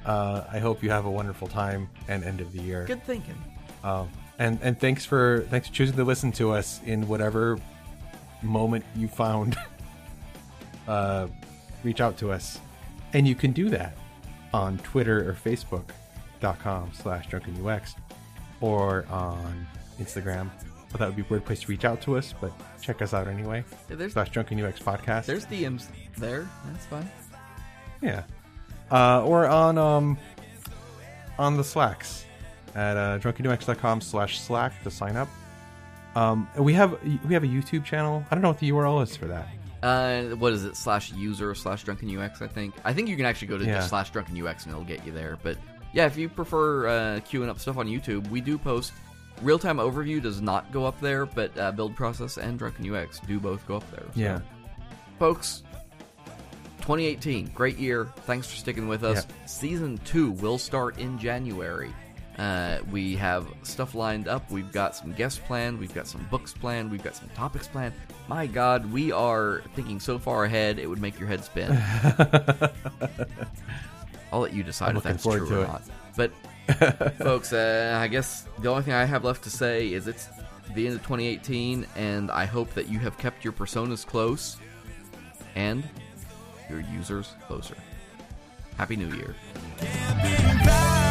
uh, i hope you have a wonderful time and end of the year Good thinking. um, and and thanks for thanks for choosing to listen to us in whatever moment you found uh, reach out to us and you can do that on twitter or facebook.com slash drunkenux or on instagram well, that would be a weird place to reach out to us but check us out anyway Yeah, there's slash drunken ux podcast there's DMs there. That's fine. yeah uh, or on um on the Slacks at uh, drunkenux.com slash Slack to sign up. Um, we have we have a YouTube channel. I don't know what the URL is for that. Uh, what is it? Slash user slash drunken UX. I think. I think you can actually go to Yeah. just slash drunken UX and it'll get you there. But yeah, if you prefer uh, queuing up stuff on YouTube, we do post. Real time overview does not go up there, but uh, build process and drunken UX do both go up there. So, Yeah. folks. 2018, great year. Thanks for sticking with us. Season two will start in January. Uh, we have stuff lined up. We've got some guests planned. We've got some books planned. We've got some topics planned. My God, we are thinking so far ahead it would make your head spin. I'll let you decide I'm if that's forward true or it. not. But folks, uh, I guess the only thing I have left to say is it's the end of 2018, and I hope that you have kept your personas close and your users closer. Happy New Year. Been back